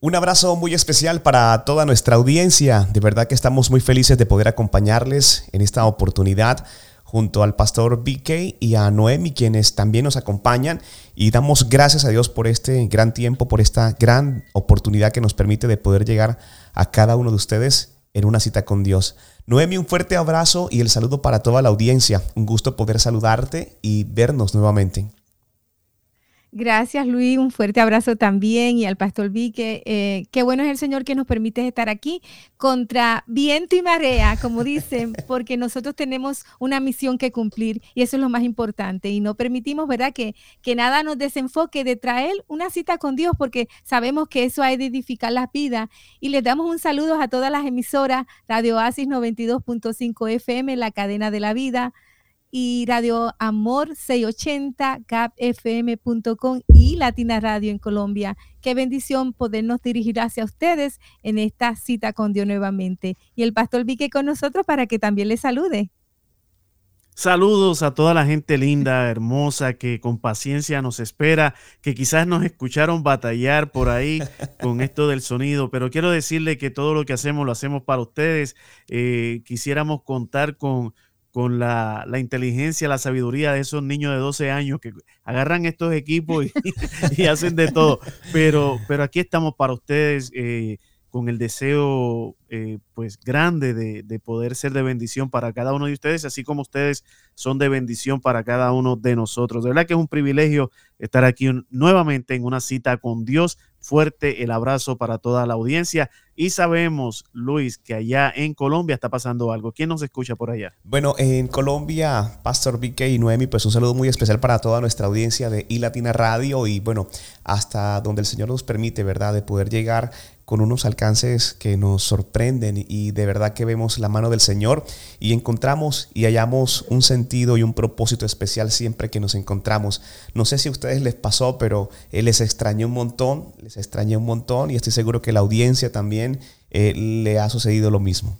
Un abrazo muy especial para toda nuestra audiencia. De verdad que estamos muy felices de poder acompañarles en esta oportunidad junto al pastor BK y a Noemi, quienes también nos acompañan. Y damos gracias a Dios por este gran tiempo, por esta gran oportunidad que nos permite de poder llegar a cada uno de ustedes en una cita con Dios. Noemi, un fuerte abrazo y el saludo para toda la audiencia. Un gusto poder saludarte y vernos nuevamente. Gracias, Luis. Un fuerte abrazo también y al pastor Vique. Eh, qué bueno es el Señor que nos permite estar aquí contra viento y marea, como dicen, porque nosotros tenemos una misión que cumplir y eso es lo más importante. Y no permitimos, ¿verdad?, que, que nada nos desenfoque de traer una cita con Dios, porque sabemos que eso ha de edificar las vidas. Y les damos un saludo a todas las emisoras, Radio Oasis 92.5 FM, la cadena de la vida y Radio Amor 680, capfm.com y Latina Radio en Colombia. Qué bendición podernos dirigir hacia ustedes en esta cita con Dios nuevamente. Y el pastor Vique con nosotros para que también les salude. Saludos a toda la gente linda, hermosa, que con paciencia nos espera, que quizás nos escucharon batallar por ahí con esto del sonido, pero quiero decirle que todo lo que hacemos lo hacemos para ustedes. Eh, quisiéramos contar con con la, inteligencia, la sabiduría de esos niños de 12 años que agarran estos equipos y, hacen de todo. Pero, pero aquí estamos para ustedes eh, con el deseo eh, pues grande de, poder ser de bendición para cada uno de ustedes, así como ustedes son de bendición para cada uno de nosotros. De verdad que es un privilegio estar aquí nuevamente en una cita con Dios. Fuerte el abrazo para toda la audiencia. Y sabemos, Luis, que allá en Colombia está pasando algo. ¿Quién nos escucha por allá? Bueno, en Colombia, Pastor Vique y Noemi, pues un saludo muy especial para toda nuestra audiencia de iLatina Radio y bueno, hasta donde el Señor nos permite, ¿verdad?, de poder llegar con unos alcances que nos sorprenden y de verdad que vemos la mano del Señor y encontramos y hallamos un sentido y un propósito especial siempre que nos encontramos. No sé si a ustedes les pasó, pero Él les extrañó un montón, les extrañó un montón y estoy seguro que la audiencia también eh, le ha sucedido lo mismo.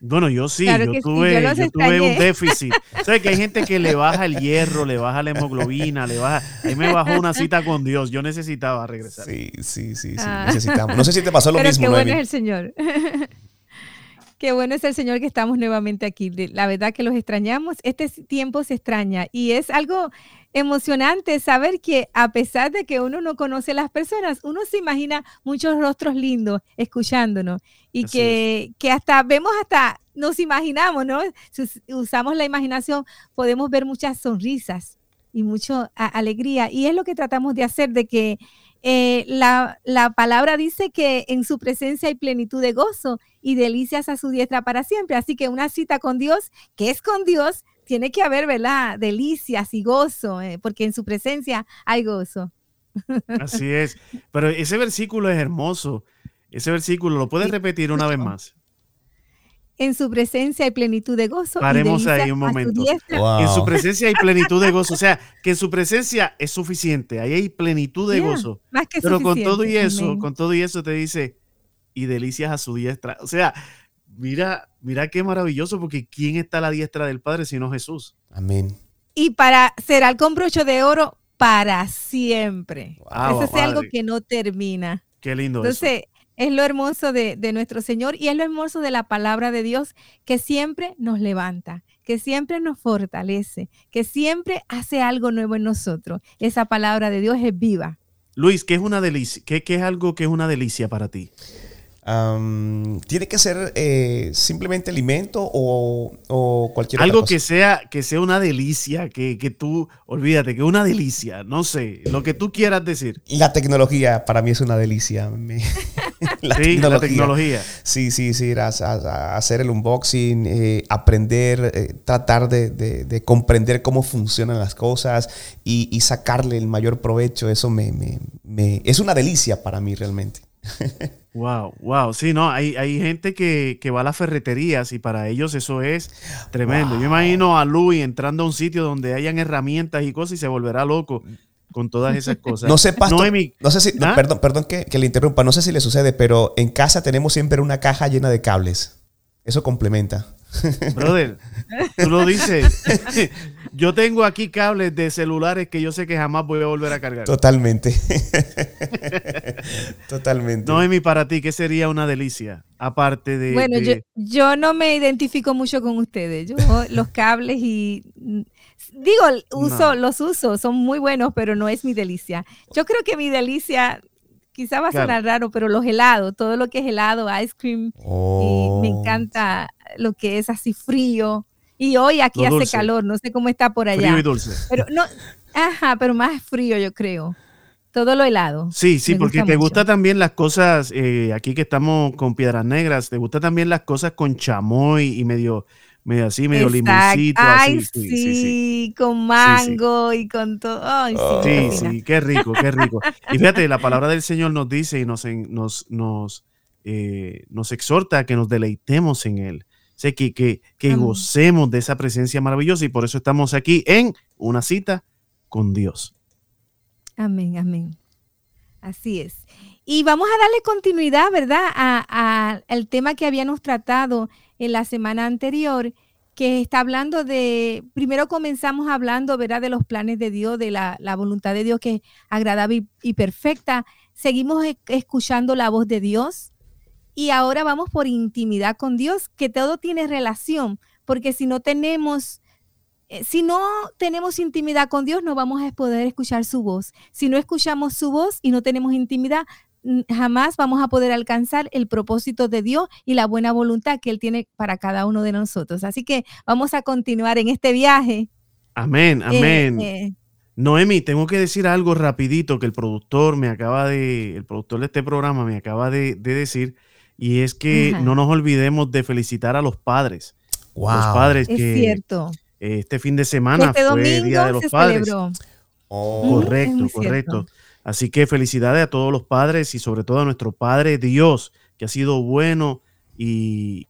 Bueno, yo sí, yo, tuve, yo, tuve, un déficit. ¿Sabes que hay gente que le baja el hierro, le baja la hemoglobina, le baja. Ahí me bajó una cita con Dios. Yo necesitaba regresar. Sí, sí, sí, sí. Ah. Necesitamos. No sé si te pasó lo mismo. Qué bueno es el Señor. Qué bueno es el Señor que estamos nuevamente aquí. La verdad que los extrañamos. Este tiempo se extraña y es algo emocionante saber que a pesar de que uno no conoce a las personas, uno se imagina muchos rostros lindos escuchándonos y que, que, hasta vemos hasta, nos imaginamos, ¿no? Si usamos la imaginación, podemos ver muchas sonrisas y mucha alegría. Y es lo que tratamos de hacer, de que eh, la, la, palabra dice que en su presencia hay plenitud de gozo y delicias a su diestra para siempre. Así que una cita con Dios, que es con Dios, tiene que haber, ¿verdad? Delicias y gozo, eh, porque en su presencia hay gozo. Así es. Pero ese versículo es hermoso. Ese versículo, ¿lo puedes repetir una vez más? En su presencia hay plenitud de gozo. Paremos ahí un momento. En su presencia hay plenitud de gozo. O sea, que en su presencia es suficiente. Ahí hay plenitud de gozo. Más que Pero con todo y eso, con todo y eso te dice, y delicias a su diestra. O sea, mira, mira qué maravilloso, porque ¿quién está a la diestra del Padre sino Jesús? Amén. Y para será con broche de oro para siempre. eso es algo que no termina. Qué lindo. Entonces, es lo hermoso de, de, nuestro Señor y es lo hermoso de la palabra de Dios que siempre nos levanta, que siempre nos fortalece, que siempre hace algo nuevo en nosotros. Esa palabra de Dios es viva. Luis, ¿qué es una delicia? ¿Qué, qué es algo que es una delicia para ti? ¿Tiene que ser eh, simplemente alimento o, o cualquier Algo otra cosa? que sea, que sea una delicia, que, que tú, olvídate, que una delicia, no sé, lo que tú quieras decir. La tecnología para mí es una delicia. la, sí, tecnología. la tecnología. Sí, sí, sí, a, a, hacer el unboxing, eh, aprender, eh, tratar de, de, de, comprender cómo funcionan las cosas y, y sacarle el mayor provecho, eso me, me, me, es una delicia para mí realmente. Wow, wow. Sí, no, hay, hay gente que, va a las ferreterías y para ellos eso es tremendo. Yo imagino a Louis entrando a un sitio donde hayan herramientas y cosas y se volverá loco con todas esas cosas. No sé, pastor, no sé si, ¿Ah? perdón, perdón que, que, le interrumpa, no sé si le sucede, pero en casa tenemos siempre una caja llena de cables. Eso complementa. Brother, tú lo dices. Yo tengo aquí cables de celulares que yo sé que jamás voy a volver a cargar. Totalmente. Totalmente. Noemi, para ti, ¿qué sería una delicia? Aparte de. Bueno, Yo, no me identifico mucho con ustedes. Yo los cables y. Digo, uso, los uso, son muy buenos, pero no es mi delicia. Yo creo que mi delicia quizá va a sonar raro, pero los helados, todo lo que es helado, ice cream, y me oh. encanta lo que es así frío. Y hoy aquí hace calor, no sé cómo está por allá. Frío y dulce. Pero no, ajá, pero más frío yo creo. Todo lo helado. Sí, sí, porque te gusta también las cosas, eh, aquí que estamos con piedras negras, te gusta también las cosas con chamoy y medio, medio así, medio limoncito. Ay, sí, sí, con mango y con todo. Ay, sí, sí, qué rico, qué rico. Y fíjate, la palabra del Señor nos dice y nos, nos, nos, eh, nos exhorta a que nos deleitemos en Él. Sé que, que, que gocemos de esa presencia maravillosa y por eso estamos aquí en una cita con Dios. Amén, amén. Así es. Y vamos a darle continuidad, ¿verdad? A, al tema que habíamos tratado en la semana anterior, que está hablando de, primero comenzamos hablando, ¿verdad? De los planes de Dios, de la, voluntad de Dios que es agradable y, y perfecta. Seguimos e, escuchando la voz de Dios, y ahora vamos por intimidad con Dios, que todo tiene relación, porque si no tenemos, eh, si no tenemos intimidad con Dios, no vamos a poder escuchar su voz. Si no escuchamos su voz y no tenemos intimidad, jamás vamos a poder alcanzar el propósito de Dios y la buena voluntad que Él tiene para cada uno de nosotros. Así que vamos a continuar en este viaje. Amén, eh, amén. Eh, Noemi, tengo que decir algo rapidito que el productor me acaba de, el productor de este programa me acaba de decir y es que no nos olvidemos de felicitar a los padres. Los padres es que cierto. este fin de semana este fue Día de los Padres. Oh. Correcto, correcto. Así que felicidades a todos los padres y sobre todo a nuestro Padre Dios, que ha sido bueno y,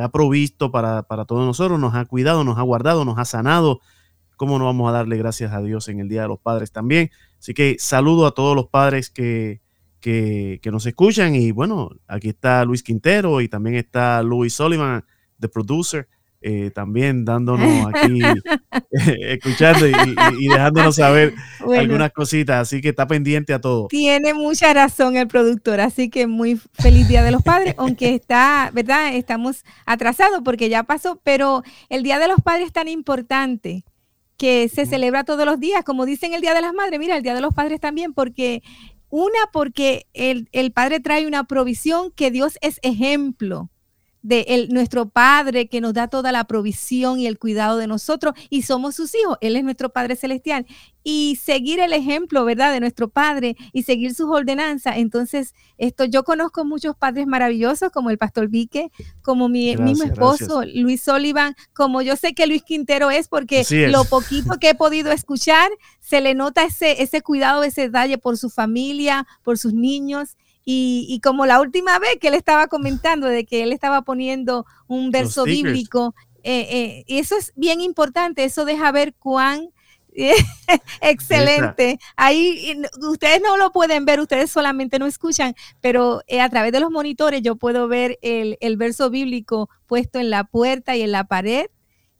ha provisto para, para, todos nosotros, nos ha cuidado, nos ha guardado, nos ha sanado. ¿Cómo no vamos a darle gracias a Dios en el Día de los Padres también? Así que saludo a todos los padres que, que, nos escuchan. Y bueno, aquí está Luis Quintero y también está Louis Sullivan, the producer. Eh, también dándonos aquí, escuchando y, dejándonos saber algunas cositas, así que está pendiente a todo. Tiene mucha razón el productor, así que muy feliz Día de los Padres, aunque está, ¿verdad? Estamos atrasados porque ya pasó, pero el Día de los Padres es tan importante que se celebra todos los días, como dicen el Día de las Madres, mira, el Día de los Padres también, porque una, porque el, el, Padre trae una provisión que Dios es ejemplo de el, nuestro Padre que nos da toda la provisión y el cuidado de nosotros y somos sus hijos. Él es nuestro Padre Celestial. Y seguir el ejemplo, ¿verdad?, de nuestro Padre y seguir sus ordenanzas. Entonces, esto yo conozco muchos padres maravillosos, como el Pastor Vique, como mi mismo esposo, Luis Sullivan, como yo sé que Luis Quintero es, porque lo poquito que he podido escuchar, se le nota ese, ese cuidado, ese detalle por su familia, por sus niños. Y, como la última vez que él estaba comentando de que él estaba poniendo un verso bíblico, eh, eh, eso es bien importante, eso deja ver cuán excelente. Ahí ustedes no lo pueden ver, ustedes solamente no escuchan, pero eh, a través de los monitores yo puedo ver el, verso bíblico puesto en la puerta y en la pared.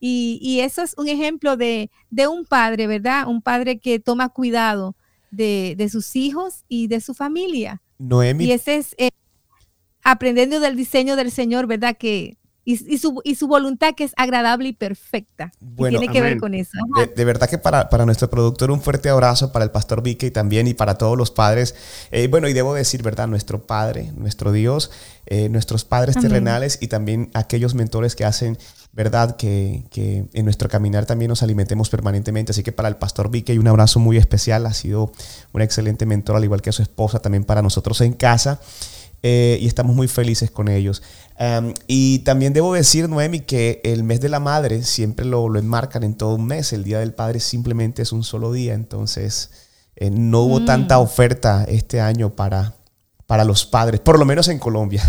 Y, eso es un ejemplo de, un padre, ¿verdad? Un padre que toma cuidado de, de sus hijos y de su familia. Noemi. Y ese es eh, aprendiendo del diseño del Señor, ¿verdad? Que, y, su, y, su, voluntad que es agradable y perfecta. Bueno, tiene que ver con eso. De, verdad que para, para, nuestro productor un fuerte abrazo, para el pastor Vicky y también y para todos los padres. Eh, bueno, y debo decir, ¿verdad? Nuestro Padre, nuestro Dios, eh, nuestros padres terrenales y también aquellos mentores que hacen, ¿verdad? Que, que, en nuestro caminar también nos alimentemos permanentemente. Así que para el pastor Vicky un abrazo muy especial. Ha sido un excelente mentor, al igual que su esposa, también para nosotros en casa. Eh, y estamos muy felices con ellos. y también debo decir, Noemi, que el mes de la madre siempre lo, lo, enmarcan en todo un mes. El Día del Padre simplemente es un solo día, entonces eh, no hubo tanta mm. oferta este año para, para los padres, por lo menos en Colombia.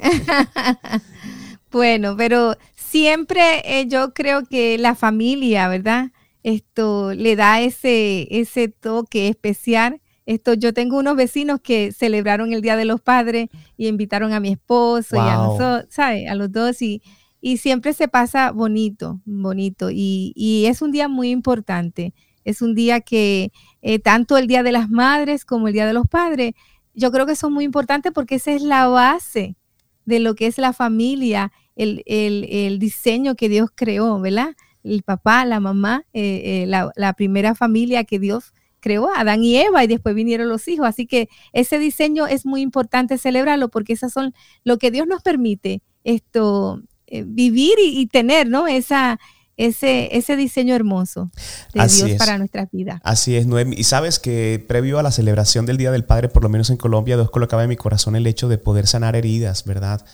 bueno, pero siempre eh, yo creo que la familia, ¿verdad? Esto le da ese, ese toque especial Esto, yo tengo unos vecinos que celebraron el Día de los Padres y invitaron a mi esposo y a nosotros, ¿sabes? A los dos y, y siempre se pasa bonito, bonito. Y, y, es un día muy importante. Es un día que eh, tanto el Día de las Madres como el Día de los Padres, yo creo que son muy importantes porque esa es la base de lo que es la familia, el, el, el diseño que Dios creó, ¿verdad? El papá, la mamá, eh, eh, la, la primera familia que Dios creó Adán y Eva y después vinieron los hijos. Así que ese diseño es muy importante celebrarlo porque esas son lo que Dios nos permite esto eh, vivir y, tener, ¿no? Esa ese, ese diseño hermoso de Dios para nuestras vidas. Así es, Noemi. Y sabes que previo a la celebración del Día del Padre, por lo menos en Colombia, Dios colocaba en mi corazón el hecho de poder sanar heridas, ¿verdad?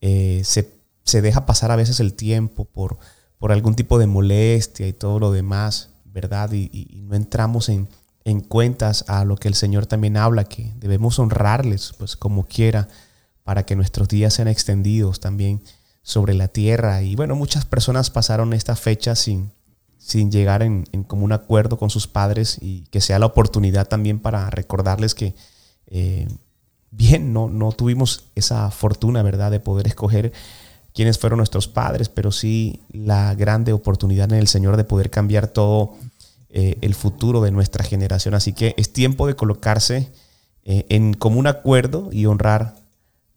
Eh, se, se, deja pasar a veces el tiempo por, por algún tipo de molestia y todo lo demás, ¿verdad? y no entramos en, en cuentas a lo que el Señor también habla, que debemos honrarles, pues como quiera, para que nuestros días sean extendidos también sobre la tierra. Y bueno, muchas personas pasaron esta fecha sin, sin llegar en, común acuerdo con sus padres y que sea la oportunidad también para recordarles que, eh, bien, no, no tuvimos esa fortuna, ¿verdad?, de poder escoger quiénes fueron nuestros padres, pero sí la grande oportunidad en el Señor de poder cambiar todo eh, el futuro de nuestra generación. Así que es tiempo de colocarse eh, en común acuerdo y honrar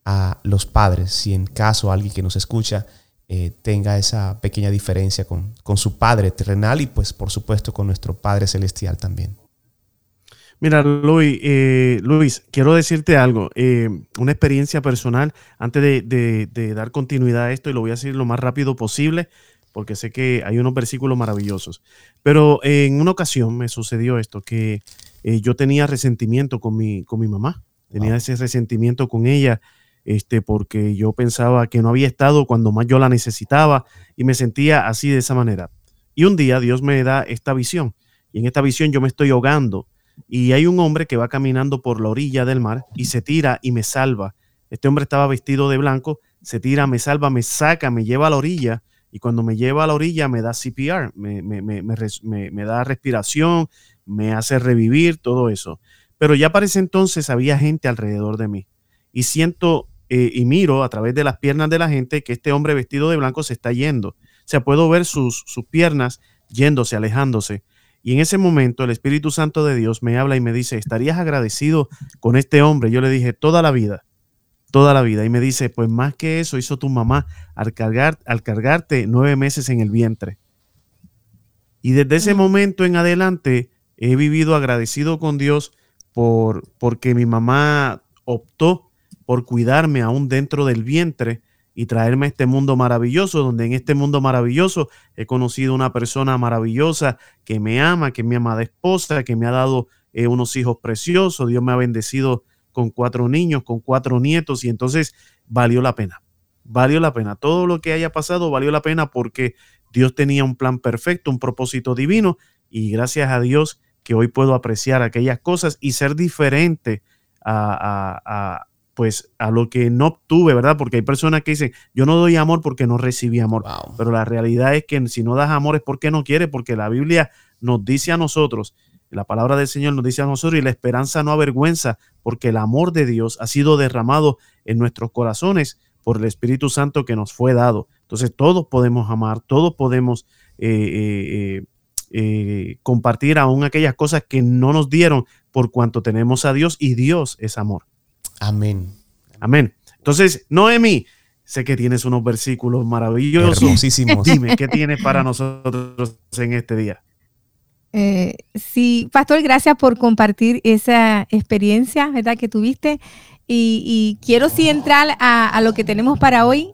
a los padres, si en caso alguien que nos escucha eh, tenga esa pequeña diferencia con, con su Padre terrenal y pues por supuesto con nuestro Padre celestial también. Mira, Luis, Luis, quiero decirte algo, una experiencia personal, antes de, de, dar continuidad a esto, y lo voy a decir lo más rápido posible, porque sé que hay unos versículos maravillosos. Pero en una ocasión me sucedió esto, que eh, yo tenía resentimiento con mi, con mi mamá, tenía ese resentimiento con ella, este, porque yo pensaba que no había estado cuando más yo la necesitaba y me sentía así de esa manera. Y un día Dios me da esta visión, y en esta visión yo me estoy ahogando, y hay un hombre que va caminando por la orilla del mar y se tira y me salva. Este hombre estaba vestido de blanco, se tira, me salva, me saca, me lleva a la orilla y cuando me lleva a la orilla me da CPR, me, da respiración, me hace revivir, todo eso. Pero ya para ese entonces había gente alrededor de mí y siento eh, y miro a través de las piernas de la gente que este hombre vestido de blanco se está yendo. O sea, puedo ver sus, sus piernas yéndose, alejándose. Y en ese momento el Espíritu Santo de Dios me habla y me dice, ¿estarías agradecido con este hombre? Yo le dije, toda la vida toda la vida. Y me dice, pues más que eso hizo tu mamá al, cargar, al cargarte nueve meses en el vientre. Y desde ese momento en adelante he vivido agradecido con Dios por, porque mi mamá optó por cuidarme aún dentro del vientre y traerme a este mundo maravilloso, donde en este mundo maravilloso he conocido una persona maravillosa que me ama, que me ama de esposa, que me ha dado eh, unos hijos preciosos, Dios me ha bendecido con cuatro niños, con cuatro nietos, y entonces valió la pena. Valió la pena. Todo lo que haya pasado valió la pena porque Dios tenía un plan perfecto, un propósito divino, y gracias a Dios que hoy puedo apreciar aquellas cosas y ser diferente a, pues a lo que no obtuve, ¿verdad? Porque hay personas que dicen, yo no doy amor porque no recibí amor. Pero la realidad es que si no das amor es porque no quieres, porque la Biblia nos dice a nosotros la palabra del Señor nos dice a nosotros y la esperanza no avergüenza porque el amor de Dios ha sido derramado en nuestros corazones por el Espíritu Santo que nos fue dado. Entonces todos podemos amar, todos podemos eh, eh, eh, compartir aún aquellas cosas que no nos dieron por cuanto tenemos a Dios y Dios es amor. Amén. Amén. Entonces, Noemi, sé que tienes unos versículos maravillosos. Dime, ¿qué tienes para nosotros en este día? Eh, sí, Pastor, gracias por compartir esa experiencia, ¿verdad? Que tuviste. Y, quiero sí entrar a, lo que tenemos para hoy,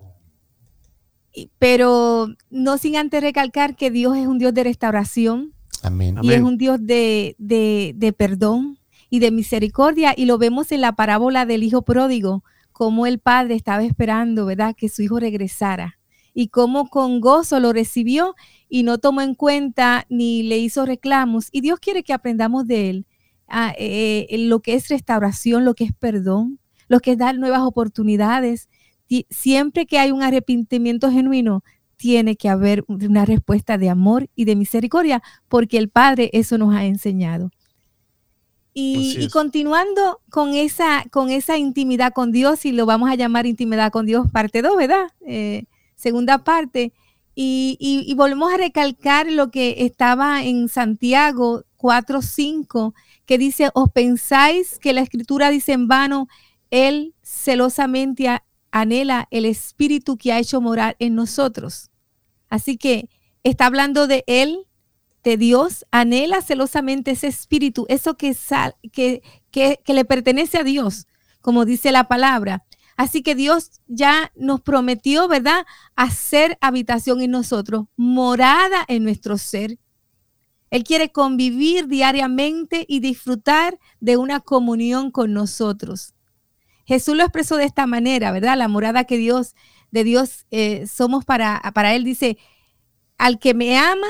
pero no sin antes recalcar que Dios es un Dios de restauración. Amén. Y es un Dios de, de, perdón y de misericordia. Y lo vemos en la parábola del Hijo Pródigo, como el Padre estaba esperando, ¿verdad? Que su Hijo regresara. Y cómo con gozo lo recibió y no tomó en cuenta ni le hizo reclamos. Y Dios quiere que aprendamos de Él ah, eh, eh, lo que es restauración, lo que es perdón, lo que es dar nuevas oportunidades. Siempre que hay un arrepentimiento genuino, tiene que haber una respuesta de amor y de misericordia, porque el Padre eso nos ha enseñado. Y, continuando con esa, con esa intimidad con Dios, y lo vamos a llamar intimidad con Dios parte 2, ¿verdad? Eh, segunda parte. Y, volvemos a recalcar lo que estaba en Santiago 4.5, que dice, os pensáis que la escritura dice en vano, Él celosamente anhela el espíritu que ha hecho morar en nosotros. Así que está hablando de Él, de Dios, anhela celosamente ese espíritu, eso que, que, que, le pertenece a Dios, como dice la palabra. Así que Dios ya nos prometió, ¿verdad?, hacer habitación en nosotros, morada en nuestro ser. Él quiere convivir diariamente y disfrutar de una comunión con nosotros. Jesús lo expresó de esta manera, ¿verdad? La morada que Dios, de Dios eh, somos para, para Él. Dice, al que me ama,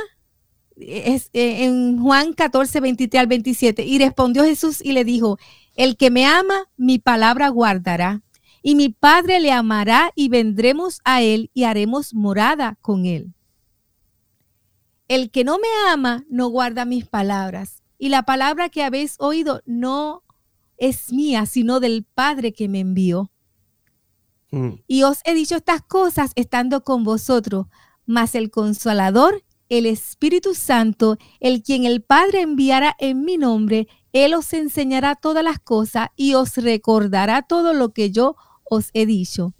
es, eh, en Juan 14, 23 al 27. Y respondió Jesús y le dijo, el que me ama, mi palabra guardará. Y mi Padre le amará y vendremos a él y haremos morada con él. El que no me ama no guarda mis palabras. Y la palabra que habéis oído no es mía, sino del Padre que me envió. Mm. Y os he dicho estas cosas estando con vosotros, mas el consolador, el Espíritu Santo, el quien el Padre enviará en mi nombre, Él os enseñará todas las cosas y os recordará todo lo que yo os he dicho.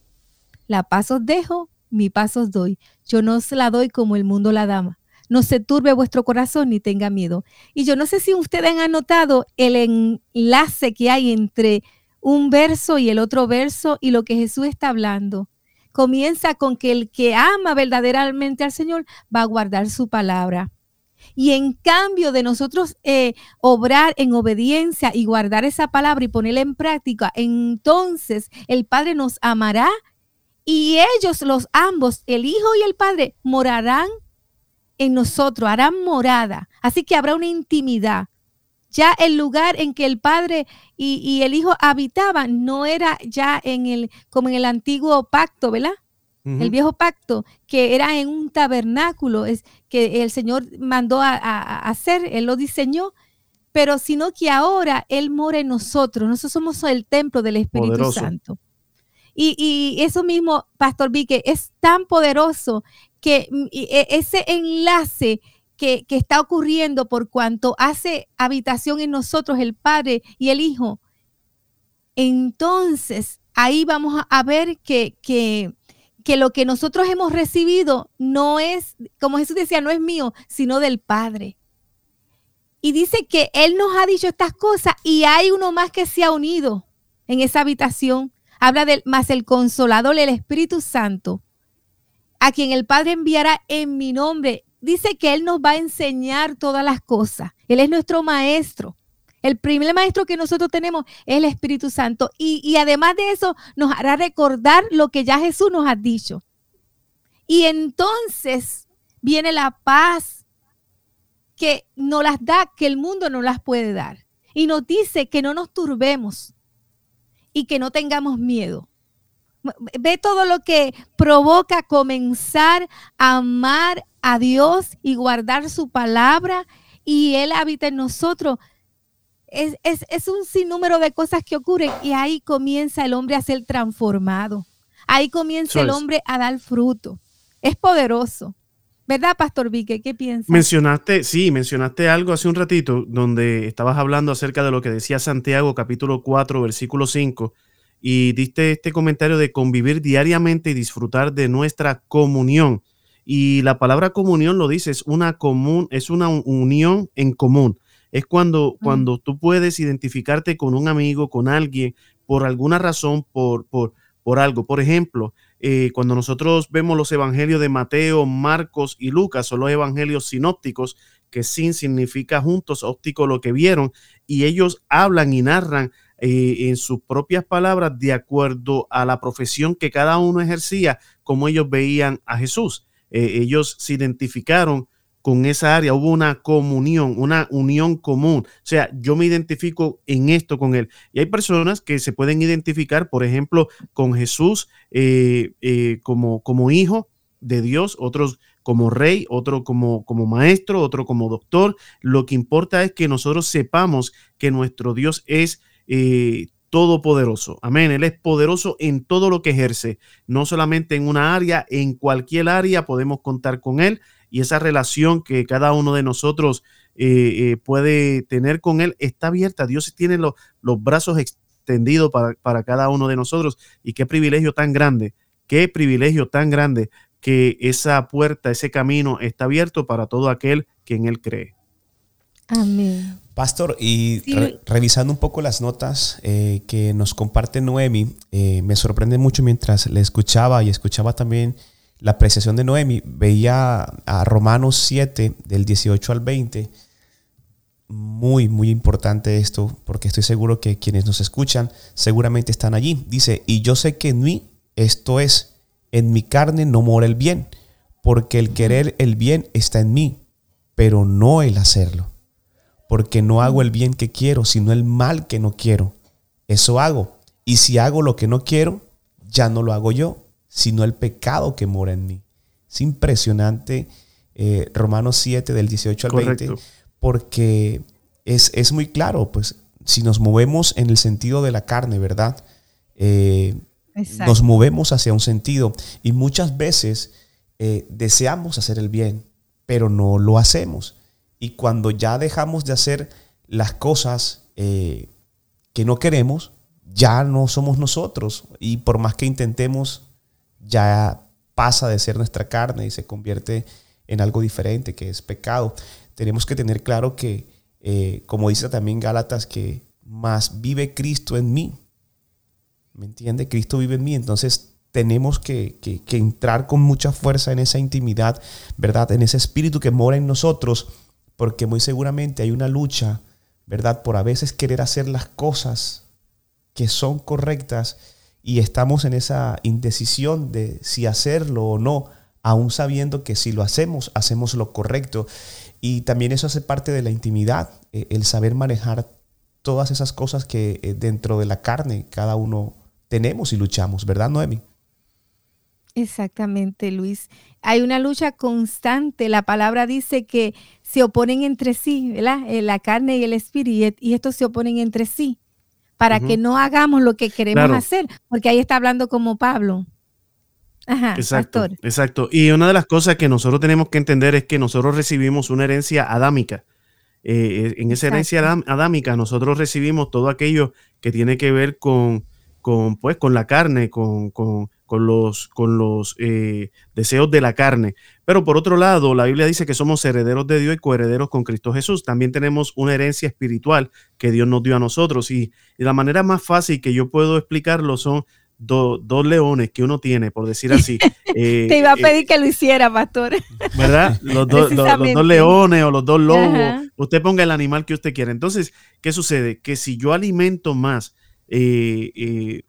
La paz os dejo, mi paz os doy. Yo no os la doy como el mundo la dama. No se turbe vuestro corazón ni tenga miedo. Y yo no sé si ustedes han notado el enlace que hay entre un verso y el otro verso y lo que Jesús está hablando comienza con que el que ama verdaderamente al Señor va a guardar su palabra. Y en cambio de nosotros eh, obrar en obediencia y guardar esa palabra y ponerla en práctica, entonces el Padre nos amará y ellos, los ambos, el Hijo y el Padre, morarán en nosotros, harán morada. Así que habrá una intimidad. Ya el lugar en que el Padre y, el Hijo habitaban no era ya en el, como en el antiguo pacto, ¿verdad? El viejo pacto, que era en un tabernáculo, es que el Señor mandó a, hacer, Él lo diseñó, pero sino que ahora Él mora en nosotros, nosotros somos el templo del Espíritu Santo. Y, y, eso mismo, Pastor Vique, es tan poderoso que e, ese enlace que, está ocurriendo por cuanto hace habitación en nosotros el Padre y el Hijo, entonces ahí vamos a ver que, que, que lo que nosotros hemos recibido no es, como Jesús decía, no es mío, sino del Padre. Y dice que Él nos ha dicho estas cosas y hay uno más que se ha unido en esa habitación. Habla del más el consolador, el Espíritu Santo, a quien el Padre enviará en mi nombre dice que Él nos va a enseñar todas las cosas. Él es nuestro maestro. El primer maestro que nosotros tenemos es el Espíritu Santo. Y, además de eso, nos hará recordar lo que ya Jesús nos ha dicho. Y entonces viene la paz que nos las da, que el mundo no las puede dar. Y nos dice que no nos turbemos y que no tengamos miedo. Ve todo lo que provoca comenzar a amar a Dios y guardar su palabra y Él habita en nosotros. Es, un sinnúmero de cosas que ocurren y ahí comienza el hombre a ser transformado. Ahí comienza el hombre a dar fruto. Es poderoso. ¿Verdad, Pastor Vique? ¿Qué piensas? Mencionaste, sí, mencionaste algo hace un ratito donde estabas hablando acerca de lo que decía Santiago capítulo 4, versículo 5, y diste este comentario de convivir diariamente y disfrutar de nuestra comunión. Y la palabra comunión lo dice, es una común, es una unión en común. Es cuando, cuando tú puedes identificarte con un amigo, con alguien, por alguna razón, por, por, por algo. Por ejemplo, eh, cuando nosotros vemos los evangelios de Mateo, Marcos y Lucas, son los evangelios sinópticos, que sin significa juntos, óptico lo que vieron, y ellos hablan y narran eh, en sus propias palabras de acuerdo a la profesión que cada uno ejercía, como ellos veían a Jesús. Eh, ellos se identificaron con esa área, hubo una comunión, una unión común. O sea, yo me identifico en esto con él. Y hay personas que se pueden identificar, por ejemplo, con Jesús eh, eh, como, como hijo de Dios, otros como rey, otro como, como maestro, otro como doctor. Lo que importa es que nosotros sepamos que nuestro Dios es eh, todopoderoso. Amén. Él es poderoso en todo lo que ejerce, no solamente en una área, en cualquier área podemos contar con Él y esa relación que cada uno de nosotros eh, eh, puede tener con Él está abierta. Dios tiene los, los brazos extendidos para, para cada uno de nosotros y qué privilegio tan grande, qué privilegio tan grande que esa puerta, ese camino está abierto para todo aquel que en Él cree. Amén. Pastor, y revisando un poco las notas eh, que nos comparte Noemi, eh, me sorprende mucho mientras le escuchaba y escuchaba también la apreciación de Noemi, veía a Romanos 7 del 18 al 20. Muy, muy importante esto, porque estoy seguro que quienes nos escuchan seguramente están allí. Dice, y yo sé que en mí, esto es, en mi carne no mora el bien, porque el querer el bien está en mí, pero no el hacerlo porque no hago el bien que quiero, sino el mal que no quiero. Eso hago. Y si hago lo que no quiero, ya no lo hago yo, sino el pecado que mora en mí. Es impresionante eh, Romanos 7 del 18 al 20, porque es, es, muy claro, pues si nos movemos en el sentido de la carne, ¿verdad? Eh, nos movemos hacia un sentido y muchas veces eh, deseamos hacer el bien, pero no lo hacemos. Y cuando ya dejamos de hacer las cosas eh, que no queremos, ya no somos nosotros. Y por más que intentemos, ya pasa de ser nuestra carne y se convierte en algo diferente, que es pecado. Tenemos que tener claro que, eh, como dice también Gálatas, que más vive Cristo en mí. ¿Me entiende? Cristo vive en mí. Entonces tenemos que, que entrar con mucha fuerza en esa intimidad, ¿verdad? En ese espíritu que mora en nosotros porque muy seguramente hay una lucha, ¿verdad? Por a veces querer hacer las cosas que son correctas y estamos en esa indecisión de si hacerlo o no, aún sabiendo que si lo hacemos, hacemos lo correcto. Y también eso hace parte de la intimidad, eh, el saber manejar todas esas cosas que eh, dentro de la carne cada uno tenemos y luchamos, ¿verdad, Noemi? Exactamente, Luis. Hay una lucha constante. La palabra dice que se oponen entre sí, ¿verdad? Eh, la carne y el espíritu, y estos se oponen entre sí para que no hagamos lo que queremos hacer, porque ahí está hablando como Pablo. Ajá, exacto, exacto. Y una de las cosas que nosotros tenemos que entender es que nosotros recibimos una herencia adámica. Eh, en esa herencia adámica nosotros recibimos todo aquello que tiene que ver con, con, pues, con la carne, con, con, con los, con los eh, deseos de la carne. Pero por otro lado, la Biblia dice que somos herederos de Dios y coherederos con Cristo Jesús. También tenemos una herencia espiritual que Dios nos dio a nosotros. Y, la manera más fácil que yo puedo explicarlo son dos leones que uno tiene, por decir así. Eh, Te iba a pedir que lo hiciera, pastor. ¿Verdad? Los, dos leones o los dos lobos. Usted ponga el animal que usted quiera. Entonces, ¿qué sucede? Que si yo alimento más eh,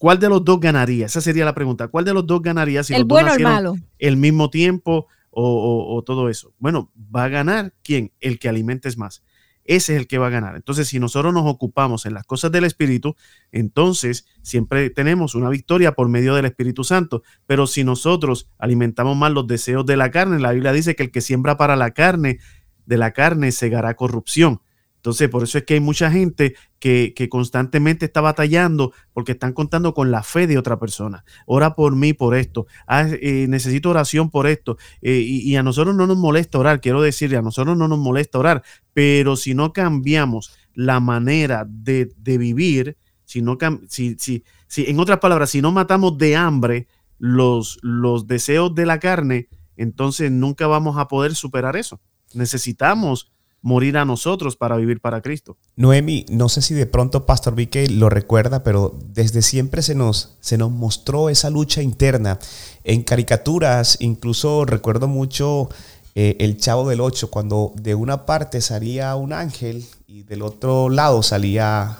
¿Cuál de los dos ganaría? Esa sería la pregunta. ¿Cuál de los dos ganaría si el los bueno o el malo? El mismo tiempo o, todo eso. Bueno, va a ganar quién? El que alimentes más. Ese es el que va a ganar. Entonces, si nosotros nos ocupamos en las cosas del Espíritu, entonces siempre tenemos una victoria por medio del Espíritu Santo. Pero si nosotros alimentamos más los deseos de la carne, la Biblia dice que el que siembra para la carne, de la carne segará corrupción. Entonces, por eso es que hay mucha gente que, constantemente está batallando porque están contando con la fe de otra persona. Ora por mí por esto. Ah, eh, necesito oración por esto. Eh, y, a nosotros no nos molesta orar, quiero decirle, a nosotros no nos molesta orar. Pero si no cambiamos la manera de, vivir, si no, si, si, si, en otras palabras, si no matamos de hambre los, los deseos de la carne, entonces nunca vamos a poder superar eso. Necesitamos morir a nosotros para vivir para Cristo. Noemi, no sé si de pronto Pastor Vique lo recuerda, pero desde siempre se nos, se nos mostró esa lucha interna. En caricaturas, incluso recuerdo mucho eh, El Chavo del Ocho, cuando de una parte salía un ángel y del otro lado salía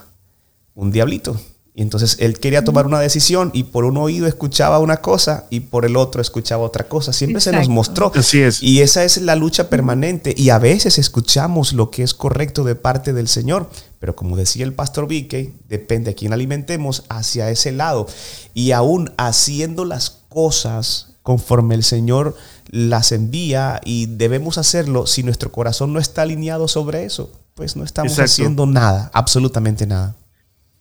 un diablito. Y entonces él quería tomar una decisión y por un oído escuchaba una cosa y por el otro escuchaba otra cosa. Siempre se nos mostró. Así es. Y esa es la lucha permanente. Y a veces escuchamos lo que es correcto de parte del Señor. Pero como decía el pastor Vique, depende a quién alimentemos hacia ese lado. Y aún haciendo las cosas conforme el Señor las envía y debemos hacerlo si nuestro corazón no está alineado sobre eso, pues no estamos haciendo nada, absolutamente nada.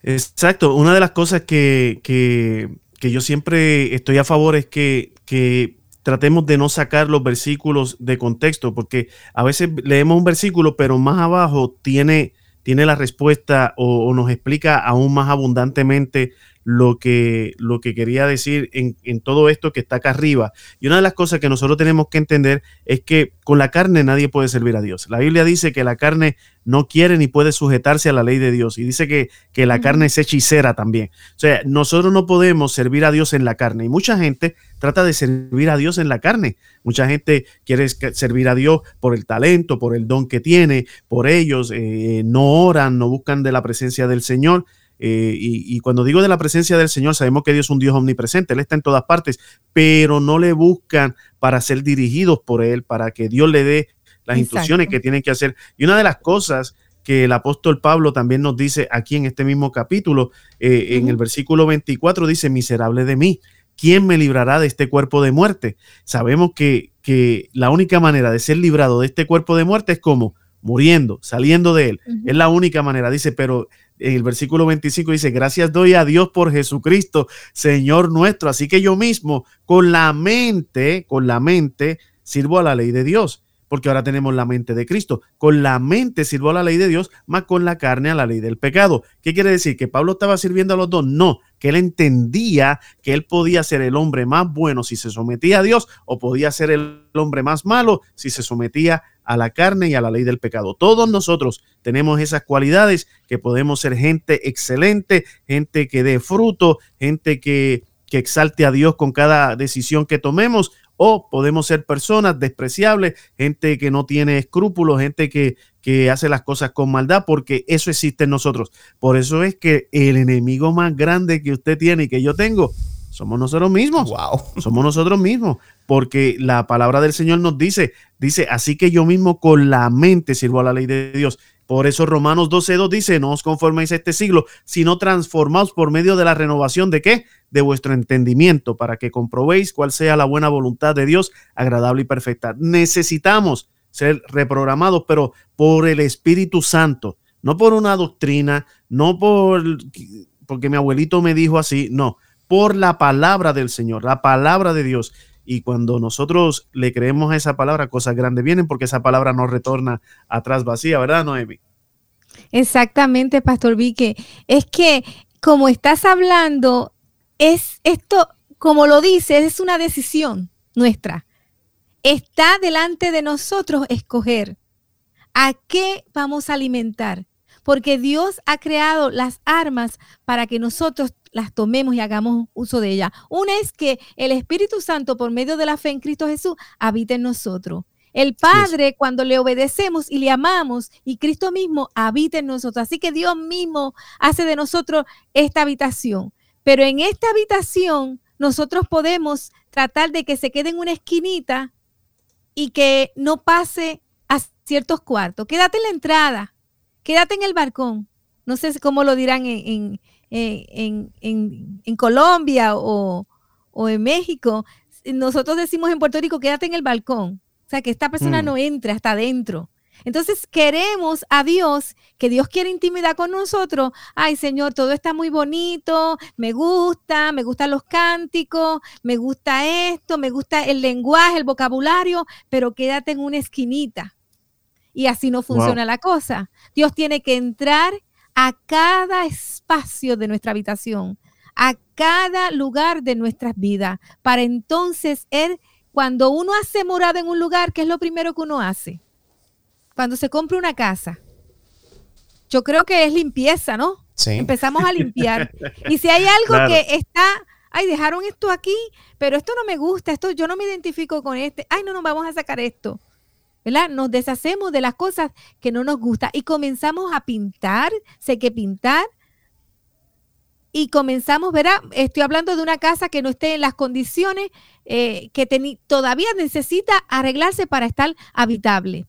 Exacto, una de las cosas que, que, que yo siempre estoy a favor es que, que tratemos de no sacar los versículos de contexto, porque a veces leemos un versículo, pero más abajo tiene, tiene la respuesta o, nos explica aún más abundantemente lo que, lo que quería decir en, en, todo esto que está acá arriba. Y una de las cosas que nosotros tenemos que entender es que con la carne nadie puede servir a Dios. La Biblia dice que la carne no quiere ni puede sujetarse a la ley de Dios y dice que, que la carne es hechicera también. O sea, nosotros no podemos servir a Dios en la carne y mucha gente trata de servir a Dios en la carne. Mucha gente quiere servir a Dios por el talento, por el don que tiene, por ellos, eh, no oran, no buscan de la presencia del Señor eh, y, cuando digo de la presencia del Señor, sabemos que Dios es un Dios omnipresente, Él está en todas partes, pero no le buscan para ser dirigidos por Él, para que Dios le dé las instrucciones que tienen que hacer. Y una de las cosas que el apóstol Pablo también nos dice aquí en este mismo capítulo, eh, en el versículo 24, dice, miserable de mí, ¿quién me librará de este cuerpo de muerte? Sabemos que, que la única manera de ser librado de este cuerpo de muerte es como muriendo, saliendo de él. Es la única manera. Dice, pero en el versículo 25 dice, gracias doy a Dios por Jesucristo, Señor nuestro. Así que yo mismo, con la mente, con la mente, sirvo a la ley de Dios, porque ahora tenemos la mente de Cristo. Con la mente sirvo a la ley de Dios, más con la carne a la ley del pecado. ¿Qué quiere decir? ¿Que Pablo estaba sirviendo a los dos? No, que él entendía que él podía ser el hombre más bueno si se sometía a Dios o podía ser el hombre más malo si se sometía a la carne y a la ley del pecado. Todos nosotros tenemos esas cualidades que podemos ser gente excelente, gente que dé fruto, gente que, que exalte a Dios con cada decisión que tomemos o podemos ser personas despreciables, gente que no tiene escrúpulos, gente que, que, hace las cosas con maldad, porque eso existe en nosotros. Por eso es que el enemigo más grande que usted tiene y que yo tengo somos nosotros mismos. Wow. Somos nosotros mismos. Porque la palabra del Señor nos dice, dice, así que yo mismo con la mente sirvo a la ley de Dios. Por eso Romanos 12.2 dice, no os conforméis a este siglo, sino transformaos por medio de la renovación de qué? De vuestro entendimiento, para que comprobéis cuál sea la buena voluntad de Dios, agradable y perfecta. Necesitamos ser reprogramados, pero por el Espíritu Santo, no por una doctrina, no por porque mi abuelito me dijo así, no, por la palabra del Señor, la palabra de Dios. Y cuando nosotros le creemos a esa palabra, cosas grandes vienen porque esa palabra no retorna atrás vacía, ¿verdad, Noemi? Exactamente, Pastor Vique. Es que como estás hablando, es esto, como lo dices, es una decisión nuestra. Está delante de nosotros escoger a qué vamos a alimentar, porque Dios ha creado las armas para que nosotros las tomemos y hagamos uso de ellas. Una es que el Espíritu Santo, por medio de la fe en Cristo Jesús, habita en nosotros. El Padre, cuando le obedecemos y le amamos, y Cristo mismo habita en nosotros. Así que Dios mismo hace de nosotros esta habitación. Pero en esta habitación, nosotros podemos tratar de que se quede en una esquinita y que no pase a ciertos cuartos. Quédate en la entrada, quédate en el balcón. No sé cómo lo dirán en, en, en, Colombia o, en México, nosotros decimos en Puerto Rico, quédate en el balcón. O sea, que esta persona mm. no entre hasta adentro. Entonces queremos a Dios, que Dios quiere intimidad con nosotros. Ay, Señor, todo está muy bonito, me gusta, me gustan los cánticos, me gusta esto, me gusta el lenguaje, el vocabulario, pero quédate en una esquinita. Y así no funciona la cosa. Dios tiene que entrar a cada espacio de nuestra habitación, a cada lugar de nuestras vidas, para entonces él, cuando uno hace morada en un lugar, ¿qué es lo primero que uno hace? Cuando se compra una casa. Yo creo que es limpieza, ¿no? Sí. Empezamos a limpiar. y si hay algo que está, ay, dejaron esto aquí, pero esto no me gusta, esto yo no me identifico con este, ay, no, no, vamos a sacar esto. ¿Verdad? Nos deshacemos de las cosas que no nos gustan y comenzamos a pintar, sé que pintar, y comenzamos, ¿verdad? Estoy hablando de una casa que no esté en las condiciones eh, que todavía necesita arreglarse para estar habitable.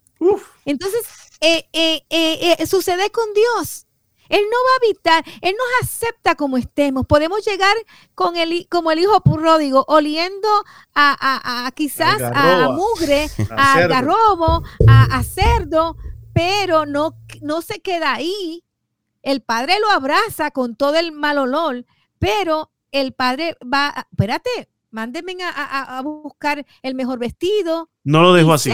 Entonces, eh, eh, sucede con Dios. Él no va a habitar, Él nos acepta como estemos. Podemos llegar con el, como el hijo pródigo, oliendo a, quizás a, mugre, a, garrobo, a, cerdo, pero no, no se queda ahí. El padre lo abraza con todo el mal olor, pero el padre va, espérate, mándenme a, buscar el mejor vestido. No lo dejo así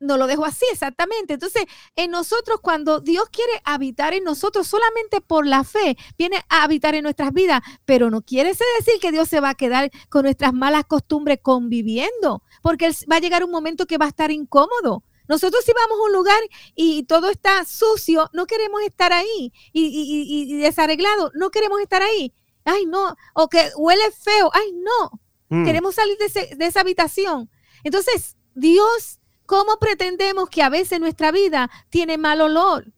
no lo dejo así, exactamente. Entonces, en nosotros, cuando Dios quiere habitar en nosotros solamente por la fe, viene a habitar en nuestras vidas, pero no quiere decir que Dios se va a quedar con nuestras malas costumbres conviviendo, porque va a llegar un momento que va a estar incómodo. Nosotros si vamos a un lugar y todo está sucio, no queremos estar ahí y, desarreglado, no queremos estar ahí. Ay, no, o que huele feo, ay, no. Mm. Queremos salir de, de esa habitación. Entonces, Dios ¿Cómo pretendemos que a veces nuestra vida tiene mal olor?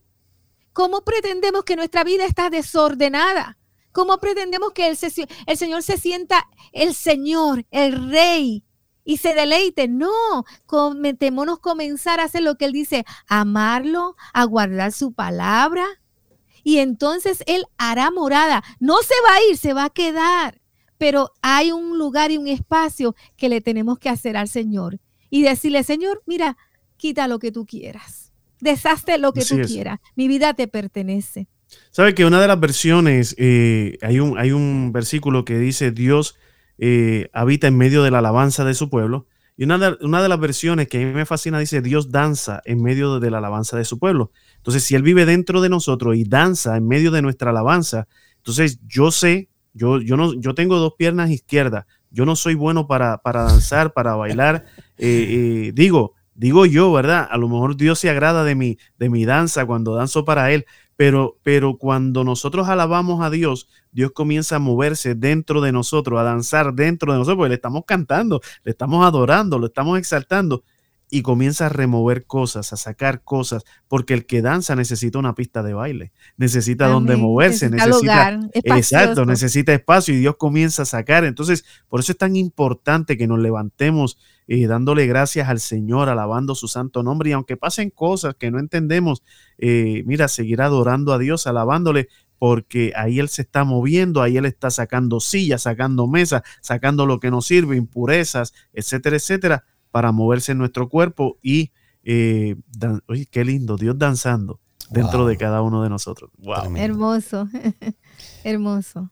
¿Cómo pretendemos que nuestra vida está desordenada? ¿Cómo pretendemos que el, Señor se sienta el Señor, el Rey, y se deleite? No, cometémonos comenzar a hacer lo que Él dice, amarlo, a guardar su palabra. Y entonces Él hará morada. No se va a ir, se va a quedar. Pero hay un lugar y un espacio que le tenemos que hacer al Señor y decirle, Señor, mira, quita lo que tú quieras, deshazte lo que tú quieras, mi vida te pertenece. ¿Sabe que una de las versiones, eh, hay, un, hay un versículo que dice, Dios eh, habita en medio de la alabanza de su pueblo? Y una de, una de, las versiones que a mí me fascina dice, Dios danza en medio de la alabanza de su pueblo. Entonces, si Él vive dentro de nosotros y danza en medio de nuestra alabanza, entonces yo sé, yo, yo, no, yo tengo dos piernas izquierdas, yo no soy bueno para, para danzar, para bailar. Eh, eh, digo, digo yo, ¿verdad? A lo mejor Dios se agrada de mi, de mi danza cuando danzo para Él, pero, pero cuando nosotros alabamos a Dios, Dios comienza a moverse dentro de nosotros, a danzar dentro de nosotros, porque le estamos cantando, le estamos adorando, lo estamos exaltando y comienza a remover cosas, a sacar cosas, porque el que danza necesita una pista de baile, necesita donde moverse, necesita, exacto, necesita espacio y Dios comienza a sacar. Entonces, por eso es tan importante que nos levantemos eh, dándole gracias al Señor, alabando su santo nombre y aunque pasen cosas que no entendemos, eh, mira, seguir adorando a Dios, alabándole, porque ahí Él se está moviendo, ahí Él está sacando sillas, sacando mesas, sacando lo que nos sirve, impurezas, etcétera, etcétera para moverse en nuestro cuerpo y, eh, oye, qué lindo, Dios danzando dentro de cada uno de nosotros. Wow. Hermoso, hermoso.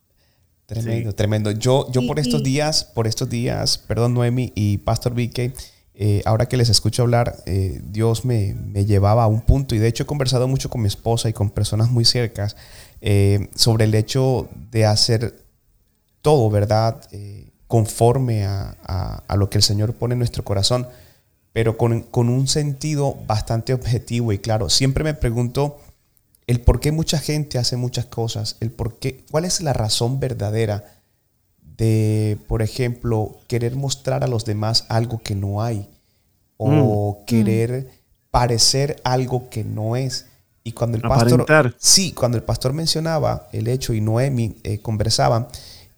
Tremendo, tremendo. Yo, yo por estos días, por estos días, perdón Noemi y Pastor Vique, eh, ahora que les escucho hablar, eh, Dios me, me, llevaba a un punto y de hecho he conversado mucho con mi esposa y con personas muy cercas sobre el hecho de hacer todo, ¿verdad? Conforme a, lo que el Señor pone en nuestro corazón, pero con, un sentido bastante objetivo y claro. Siempre me pregunto el por qué mucha gente hace muchas cosas, el por qué, cuál es la razón verdadera de, por ejemplo, querer mostrar a los demás algo que no hay o mm. querer parecer algo que no es. Y cuando el pastor, sí, cuando el pastor mencionaba el hecho y Noemi eh, conversaban,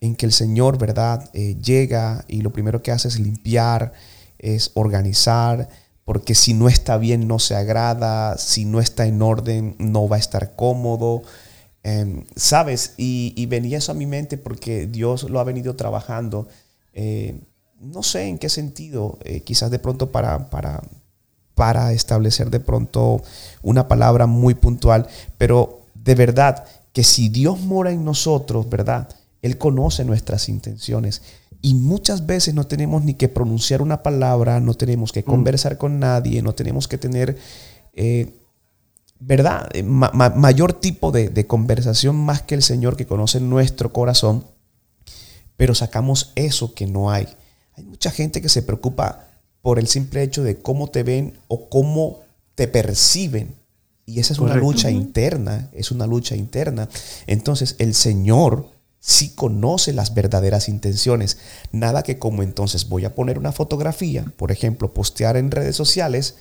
en que el Señor, ¿verdad? Eh, llega y lo primero que hace es limpiar, es organizar, porque si no está bien no se agrada, si no está en orden no va a estar cómodo. Em, ¿Sabes? Y, venía eso a mi mente porque Dios lo ha venido trabajando. Eh, no sé en qué sentido, eh, quizás de pronto para, para, para establecer de pronto una palabra muy puntual, pero de verdad que si Dios mora en nosotros, ¿verdad? Él conoce nuestras intenciones. Y muchas veces no tenemos ni que pronunciar una palabra, no tenemos que mm. conversar con nadie, no tenemos que tener, eh, ¿verdad? Eh, mayor tipo de, de, conversación más que el Señor que conoce nuestro corazón, pero sacamos eso que no hay. Hay mucha gente que se preocupa por el simple hecho de cómo te ven o cómo te perciben. Y esa es una lucha interna, es una lucha interna. Entonces el Señor si conoce las verdaderas intenciones. Nada que como entonces voy a poner una fotografía, por ejemplo, postear en redes sociales,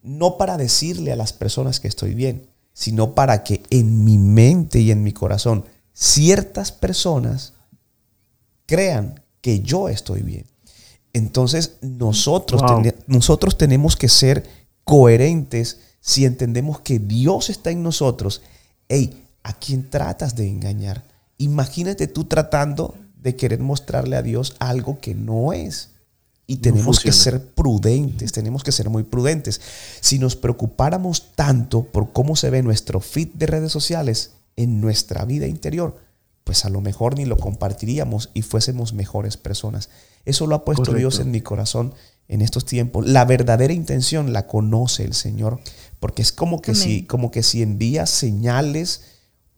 no para decirle a las personas que estoy bien, sino para que en mi mente y en mi corazón ciertas personas crean que yo estoy bien. Entonces nosotros, nosotros tenemos que ser coherentes si entendemos que Dios está en nosotros hey, ¿a quién tratas de engañar? Imagínate tú tratando de querer mostrarle a Dios algo que no es. Y tenemos que ser prudentes, tenemos que ser muy prudentes. Si nos preocupáramos tanto por cómo se ve nuestro feed de redes sociales en nuestra vida interior, pues a lo mejor ni lo compartiríamos y fuésemos mejores personas. Eso lo ha puesto Dios en mi corazón en estos tiempos. La verdadera intención la conoce el Señor, porque es como que, si, como que si envías señales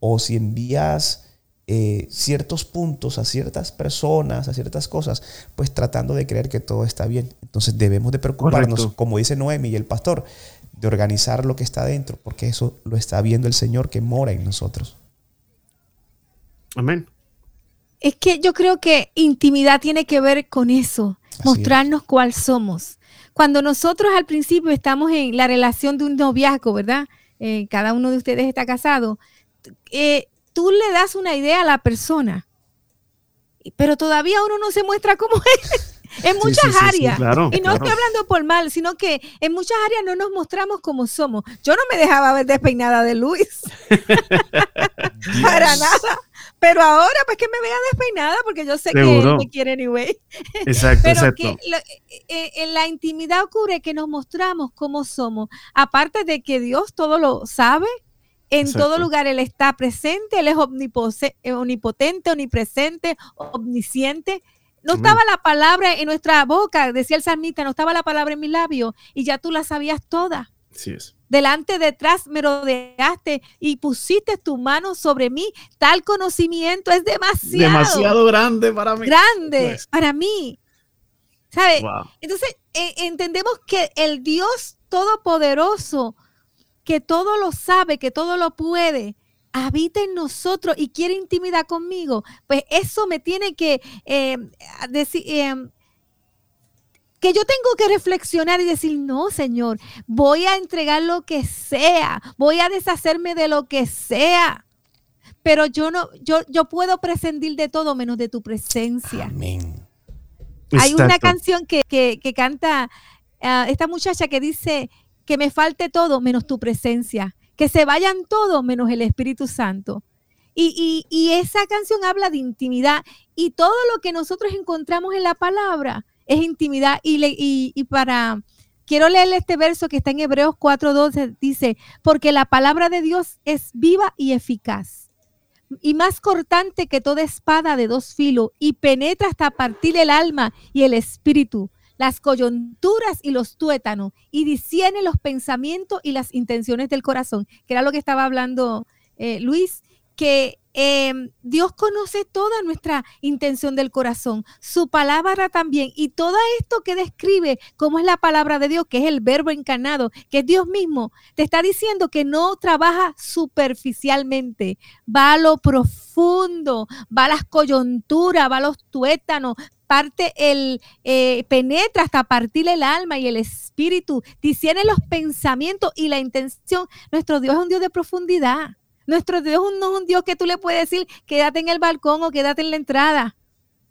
o si envías eh, ciertos puntos a ciertas personas, a ciertas cosas, pues tratando de creer que todo está bien. Entonces debemos de preocuparnos, como dice Noemi y el pastor, de organizar lo que está dentro, porque eso lo está viendo el Señor que mora en nosotros. Amén. Es que yo creo que intimidad tiene que ver con eso, mostrarnos cuál somos. Cuando nosotros al principio estamos en la relación de un noviazgo, ¿verdad? Eh, cada uno de ustedes está casado. Eh, tú le das una idea a la persona, pero todavía uno no se muestra cómo es. En muchas áreas. y no estoy hablando por mal, sino que en muchas áreas no nos mostramos como somos. Yo no me dejaba ver despeinada de Luis. Para nada. Pero ahora, pues que me vea despeinada, porque yo sé que él me quiere anyway. Exacto, Pero que eh, en la intimidad ocurre que nos mostramos como somos. Aparte de que Dios todo lo sabe, en todo lugar Él está presente, Él es eh, omnipotente, omnipresente, omnisciente. No estaba la palabra en nuestra boca, decía el salmista, no estaba la palabra en mi labio y ya tú la sabías toda. Sí es. Delante, detrás me rodeaste y pusiste tu mano sobre mí. Tal conocimiento es demasiado. Demasiado grande para mí. Grande pues. para mí. ¿Sabes? Entonces, e, entendemos que el Dios Todopoderoso que todo lo sabe, que todo lo puede, habita en nosotros y quiere intimidad conmigo, pues eso me tiene que eh, decir, eh, que yo tengo que reflexionar y decir, no, Señor, voy a entregar lo que sea, voy a deshacerme de lo que sea. Pero yo no, yo, yo puedo prescindir de todo menos de tu presencia. Amén. Hay una canción que, canta ah, esta muchacha que dice, que me falte todo menos tu presencia, que se vayan todos menos el Espíritu Santo. Y, esa canción habla de intimidad y todo lo que nosotros encontramos en la palabra es intimidad. Y, y para, quiero leerle este verso que está en Hebreos 4.12, dice, porque la palabra de Dios es viva y eficaz y más cortante que toda espada de dos filos y penetra hasta partir el alma y el espíritu las coyunturas y los tuétanos y discierne los pensamientos y las intenciones del corazón, que era lo que estaba hablando eh, Luis, que em, Dios conoce toda nuestra intención del corazón, su palabra también, y todo esto que describe cómo es la palabra de Dios, que es el verbo encarnado, que es Dios mismo, te está diciendo que no trabaja superficialmente, va a lo profundo, va a las coyunturas, va a los tuétanos, parte el eh, penetra hasta partir el alma y el espíritu, discierne los pensamientos y la intención. Nuestro Dios es un Dios de profundidad. Nuestro Dios no es un Dios que tú le puedes decir, quédate en el balcón o quédate en la entrada.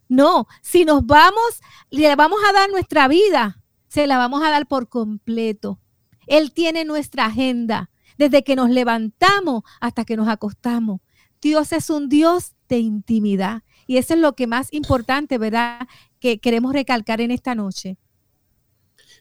No, si nos vamos, le vamos a dar nuestra vida, se la vamos a dar por completo. Él tiene nuestra agenda, desde que nos levantamos hasta que nos acostamos. Dios es un Dios de intimidad. Y eso es lo que más importante, ¿verdad? Que queremos recalcar en esta noche.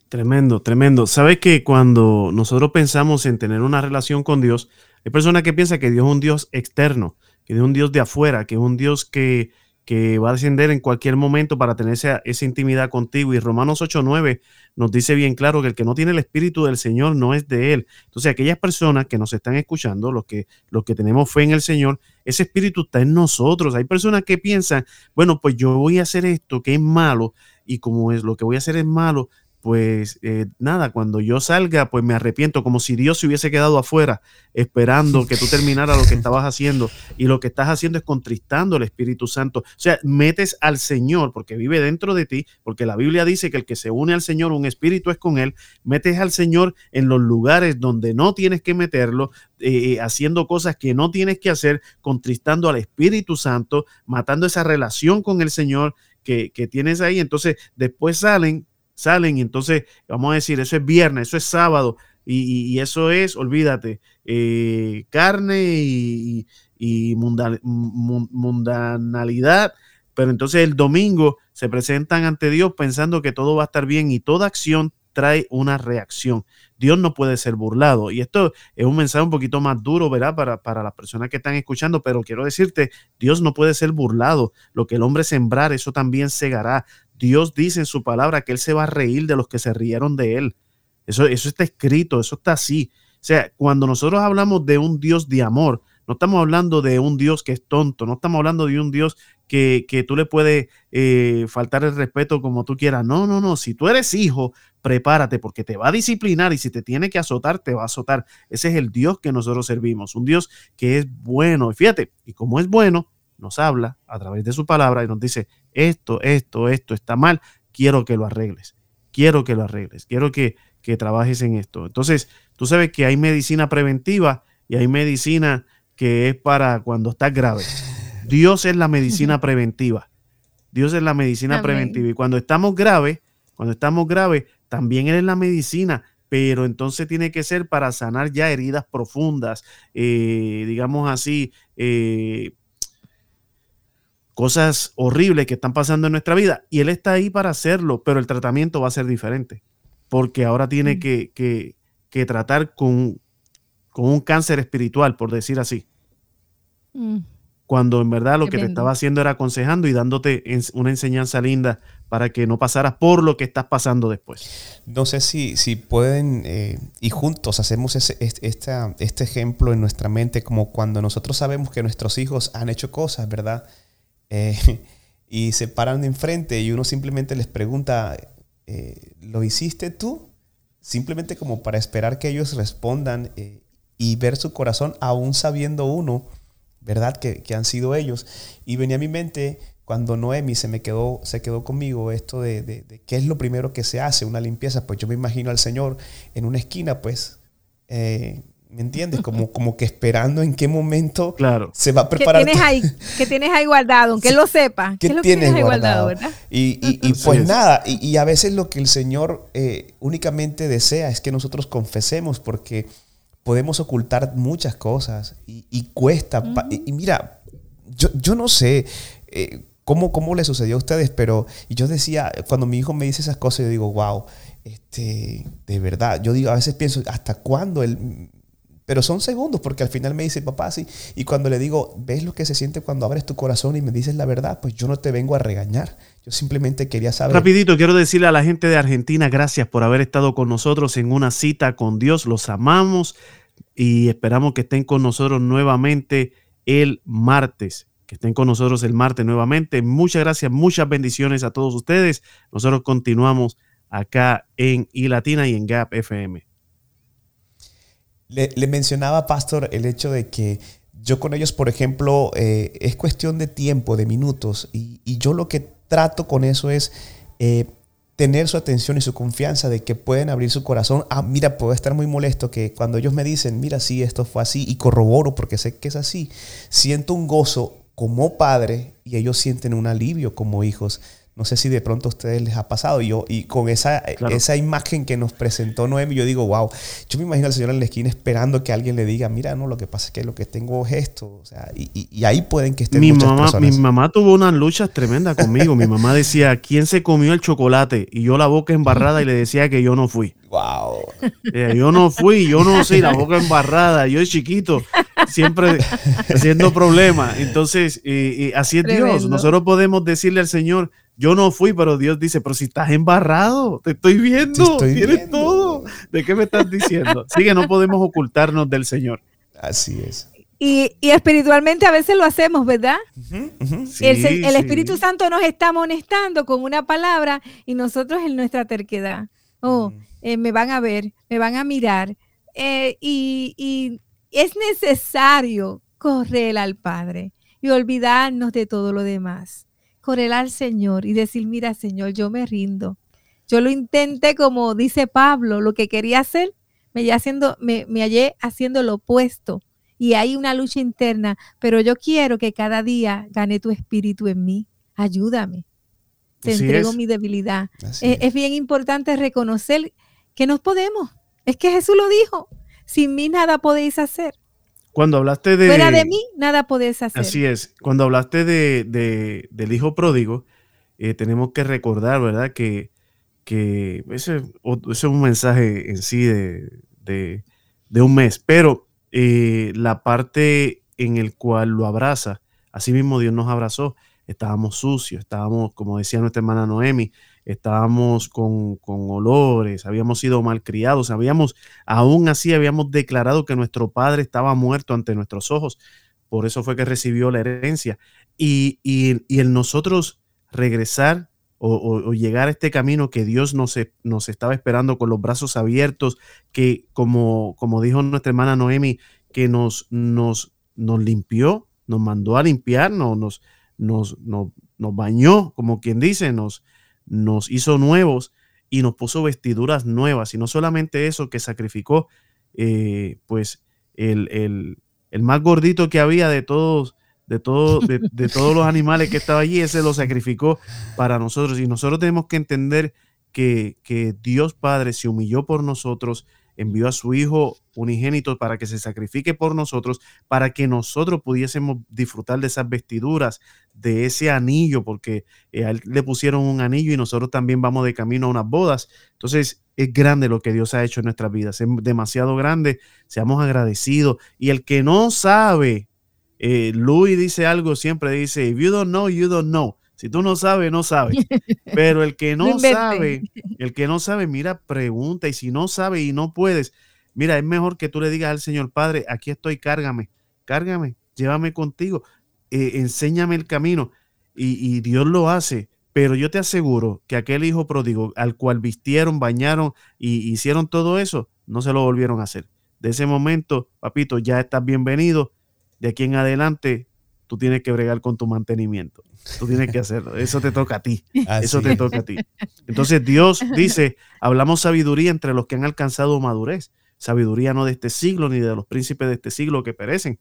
Tremendo, tremendo. ¿Sabes que cuando nosotros pensamos en tener una relación con Dios, hay personas que piensan que Dios es un Dios externo, que es un Dios de afuera, que es un Dios que, que va a descender en cualquier momento para tener esa, intimidad contigo. Y Romanos 8:9 nos dice bien claro que el que no tiene el Espíritu del Señor no es de Él. Entonces, aquellas personas que nos están escuchando, los que, los que tenemos fe en el Señor, ese Espíritu está en nosotros. Hay personas que piensan, bueno, pues yo voy a hacer esto que es malo y como es lo que voy a hacer es malo, pues eh, nada, cuando yo salga, pues me arrepiento, como si Dios se hubiese quedado afuera esperando que tú terminaras lo que estabas haciendo y lo que estás haciendo es contristando al Espíritu Santo. O sea, metes al Señor porque vive dentro de ti, porque la Biblia dice que el que se une al Señor, un espíritu es con él, metes al Señor en los lugares donde no tienes que meterlo, eh, haciendo cosas que no tienes que hacer, contristando al Espíritu Santo, matando esa relación con el Señor que, que tienes ahí. Entonces, después salen salen y entonces vamos a decir, eso es viernes, eso es sábado y, eso es, olvídate, eh, carne y, mundanalidad, pero entonces el domingo se presentan ante Dios pensando que todo va a estar bien y toda acción trae una reacción. Dios no puede ser burlado. Y esto es un mensaje un poquito más duro, ¿verdad? Para, para las personas que están escuchando, pero quiero decirte, Dios no puede ser burlado. Lo que el hombre sembrar, eso también segará. Dios dice en su palabra que Él se va a reír de los que se rieron de Él. Eso, eso está escrito, eso está así. O sea, cuando nosotros hablamos de un Dios de amor, no estamos hablando de un Dios que es tonto, no estamos hablando de un Dios que, tú le puedes eh, faltar el respeto como tú quieras. No, no, no. Si tú eres hijo, prepárate porque te va a disciplinar y si te tiene que azotar, te va a azotar. Ese es el Dios que nosotros servimos, un Dios que es bueno. Y fíjate, y como es bueno, nos habla a través de su palabra y nos dice, esto, esto, esto está mal, quiero que lo arregles, quiero que lo arregles, quiero que, que trabajes en esto. Entonces, tú sabes que hay medicina preventiva y hay medicina que es para cuando estás grave. Dios es la medicina preventiva. Dios es la medicina preventiva. Y cuando estamos graves, cuando estamos graves, también Él es la medicina. Pero entonces tiene que ser para sanar ya heridas profundas, eh, digamos así, eh, cosas horribles que están pasando en nuestra vida. Y Él está ahí para hacerlo, pero el tratamiento va a ser diferente. Porque ahora tiene mm. que, que, tratar con, con, un cáncer espiritual, por decir así. Mm cuando en verdad lo que te estaba haciendo era aconsejando y dándote una enseñanza linda para que no pasaras por lo que estás pasando después. No sé si, si pueden, eh, y juntos hacemos ese, este ejemplo en nuestra mente, como cuando nosotros sabemos que nuestros hijos han hecho cosas, ¿verdad? Eh, y se paran de enfrente y uno simplemente les pregunta, eh, ¿lo hiciste tú? Simplemente como para esperar que ellos respondan y ver su corazón aún sabiendo uno ¿verdad? Que, han sido ellos. Y venía a mi mente cuando Noemi se me quedó, se quedó conmigo esto de, qué es lo primero que se hace, una limpieza, pues yo me imagino al Señor en una esquina, pues, eh, ¿me entiendes? Como, como que esperando en qué momento claro. se va a preparar. ¿Qué tienes ahí, que tienes ahí guardado? Aunque él lo sepa. ¿Qué, tienes, ahí guardado? ¿verdad? Y, y, pues nada, y, a veces lo que el Señor eh, únicamente desea es que nosotros confesemos, porque podemos ocultar muchas cosas y, cuesta. y, mira, yo, yo no sé eh, cómo, cómo le sucedió a ustedes, pero y yo decía, cuando mi hijo me dice esas cosas, yo digo, wow, este, de verdad, yo digo, a veces pienso, ¿hasta cuándo él pero son segundos porque al final me dice, papá, sí. Y cuando le digo, ¿ves lo que se siente cuando abres tu corazón y me dices la verdad? Pues yo no te vengo a regañar. Yo simplemente quería saber. Rapidito, quiero decirle a la gente de Argentina, gracias por haber estado con nosotros en una cita con Dios. Los amamos y esperamos que estén con nosotros nuevamente el martes. Que estén con nosotros el martes nuevamente. Muchas gracias, muchas bendiciones a todos ustedes. Nosotros continuamos acá en iLatina y en Gap FM. Le, mencionaba, Pastor, el hecho de que yo con ellos, por ejemplo, eh, es cuestión de tiempo, de minutos, y, yo lo que trato con eso es eh, tener su atención y su confianza de que pueden abrir su corazón. Ah, mira, puedo estar muy molesto que cuando ellos me dicen, mira, sí, esto fue así, y corroboro porque sé que es así, siento un gozo como padre y ellos sienten un alivio como hijos no sé si de pronto a ustedes les ha pasado. Y, yo, y con esa, esa imagen que nos presentó Noemi, yo digo, wow, yo me imagino al Señor en la esquina esperando que alguien le diga, mira, no, lo que pasa es que lo que tengo es esto. O sea, y, y, ahí pueden que estén mi mamá, Mi mamá tuvo unas luchas tremendas conmigo. mi mamá decía, ¿quién se comió el chocolate? Y yo la boca embarrada y le decía que yo no fui. Wow. yo no fui, yo no sé, la boca embarrada. Yo de chiquito, siempre haciendo problemas. Entonces, así es Dios. Nosotros podemos decirle al Señor, yo no fui, pero Dios dice, pero si estás embarrado, te estoy viendo, tienes todo. ¿De qué me estás diciendo? Sí que no podemos ocultarnos del Señor. Así es. Y, espiritualmente a veces lo hacemos, ¿verdad? el, Espíritu Santo nos está amonestando con una palabra y nosotros en nuestra terquedad. Oh, eh, me van a ver, me van a mirar. Eh, y, y es necesario correr al Padre y olvidarnos de todo lo demás correr al Señor y decir, mira Señor, yo me rindo. Yo lo intenté como dice Pablo, lo que quería hacer, me hallé haciendo, me, hallé haciendo lo opuesto. Y hay una lucha interna, pero yo quiero que cada día gane tu espíritu en mí. Ayúdame. Te entrego mi debilidad. Es, es bien importante reconocer que nos podemos. Es que Jesús lo dijo. Sin mí nada podéis hacer. Cuando hablaste de... Fuera de mí, nada podéis hacer. Así es. Cuando hablaste de, del hijo pródigo, eh, tenemos que recordar, ¿verdad? Que, que ese, es un mensaje en sí de, un mes, pero eh, la parte en el cual lo abraza, así mismo Dios nos abrazó, estábamos sucios, estábamos, como decía nuestra hermana Noemi, estábamos con, olores, habíamos sido malcriados, habíamos, aún así habíamos declarado que nuestro padre estaba muerto ante nuestros ojos. Por eso fue que recibió la herencia. Y, y, el nosotros regresar o, llegar a este camino que Dios nos, nos, estaba esperando con los brazos abiertos, que como, como dijo nuestra hermana Noemi, que nos, nos, nos limpió, nos mandó a limpiar, nos, nos, nos, nos bañó, como quien dice, nos, nos hizo nuevos y nos puso vestiduras nuevas. Y no solamente eso, que sacrificó eh, pues el, más gordito que había de todos, de, todo, de, de, todos los animales que estaba allí, ese lo sacrificó para nosotros. Y nosotros tenemos que entender que, que Dios Padre se humilló por nosotros, envió a su Hijo unigénito para que se sacrifique por nosotros, para que nosotros pudiésemos disfrutar de esas vestiduras, de ese anillo, porque eh, a él le pusieron un anillo y nosotros también vamos de camino a unas bodas. Entonces es grande lo que Dios ha hecho en nuestras vidas, es demasiado grande, seamos agradecidos. Y el que no sabe, eh, Luis dice algo, siempre dice, if you don't know, you don't know. Si tú no sabes, no sabes. Pero el que no sabe, el que no sabe, mira, pregunta. Y si no sabe y no puedes, mira, es mejor que tú le digas al Señor Padre, aquí estoy, cárgame, cárgame, llévame contigo, eh, enséñame el camino. Y, Dios lo hace. Pero yo te aseguro que aquel hijo pródigo al cual vistieron, bañaron y hicieron todo eso, no se lo volvieron a hacer. De ese momento, papito, ya estás bienvenido. De aquí en adelante, tú tienes que bregar con tu mantenimiento. Tú tienes que hacerlo. Eso te toca a ti. Eso te toca a ti. Entonces Dios dice, hablamos sabiduría entre los que han alcanzado madurez. Sabiduría no de este siglo ni de los príncipes de este siglo que perecen,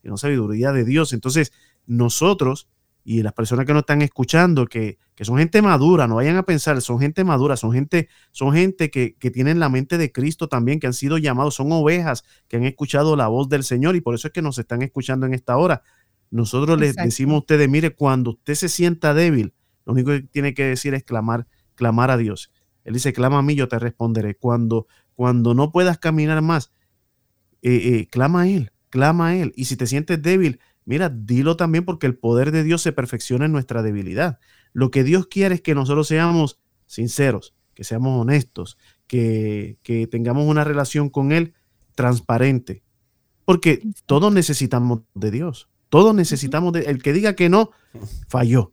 sino sabiduría de Dios. Entonces nosotros y las personas que nos están escuchando, que, son gente madura, no vayan a pensar, son gente madura, son gente, son gente que, que tienen la mente de Cristo también, que han sido llamados, son ovejas que han escuchado la voz del Señor y por eso es que nos están escuchando en esta hora. Nosotros les decimos a ustedes, mire, cuando usted se sienta débil, lo único que tiene que decir es clamar, clamar a Dios. Él dice, clama a mí, yo te responderé. Cuando, cuando no puedas caminar más, eh, eh, clama a Él, clama a Él. Y si te sientes débil, mira, dilo también porque el poder de Dios se perfecciona en nuestra debilidad. Lo que Dios quiere es que nosotros seamos sinceros, que seamos honestos, que, que tengamos una relación con Él transparente, porque todos necesitamos de Dios. Todos necesitamos de el que diga que no, falló.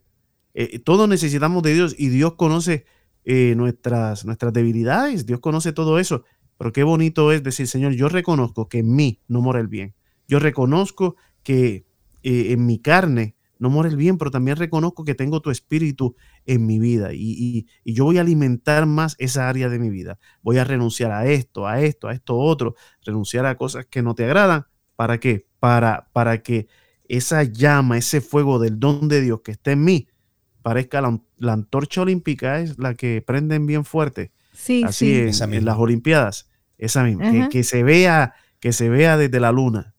Eh, todos necesitamos de Dios y Dios conoce eh, nuestras, nuestras debilidades, Dios conoce todo eso. Pero qué bonito es decir, Señor, yo reconozco que en mí no mora el bien. Yo reconozco que eh, en mi carne no mora el bien, pero también reconozco que tengo tu espíritu en mi vida y, y, yo voy a alimentar más esa área de mi vida. Voy a renunciar a esto, a esto, a esto otro, renunciar a cosas que no te agradan. ¿Para qué? Para, para que esa llama, ese fuego del don de Dios que está en mí, parezca la, antorcha olímpica, es la que prenden bien fuerte. Sí, Así es, en las Olimpiadas, esa misma, que, se vea, que se vea desde la luna.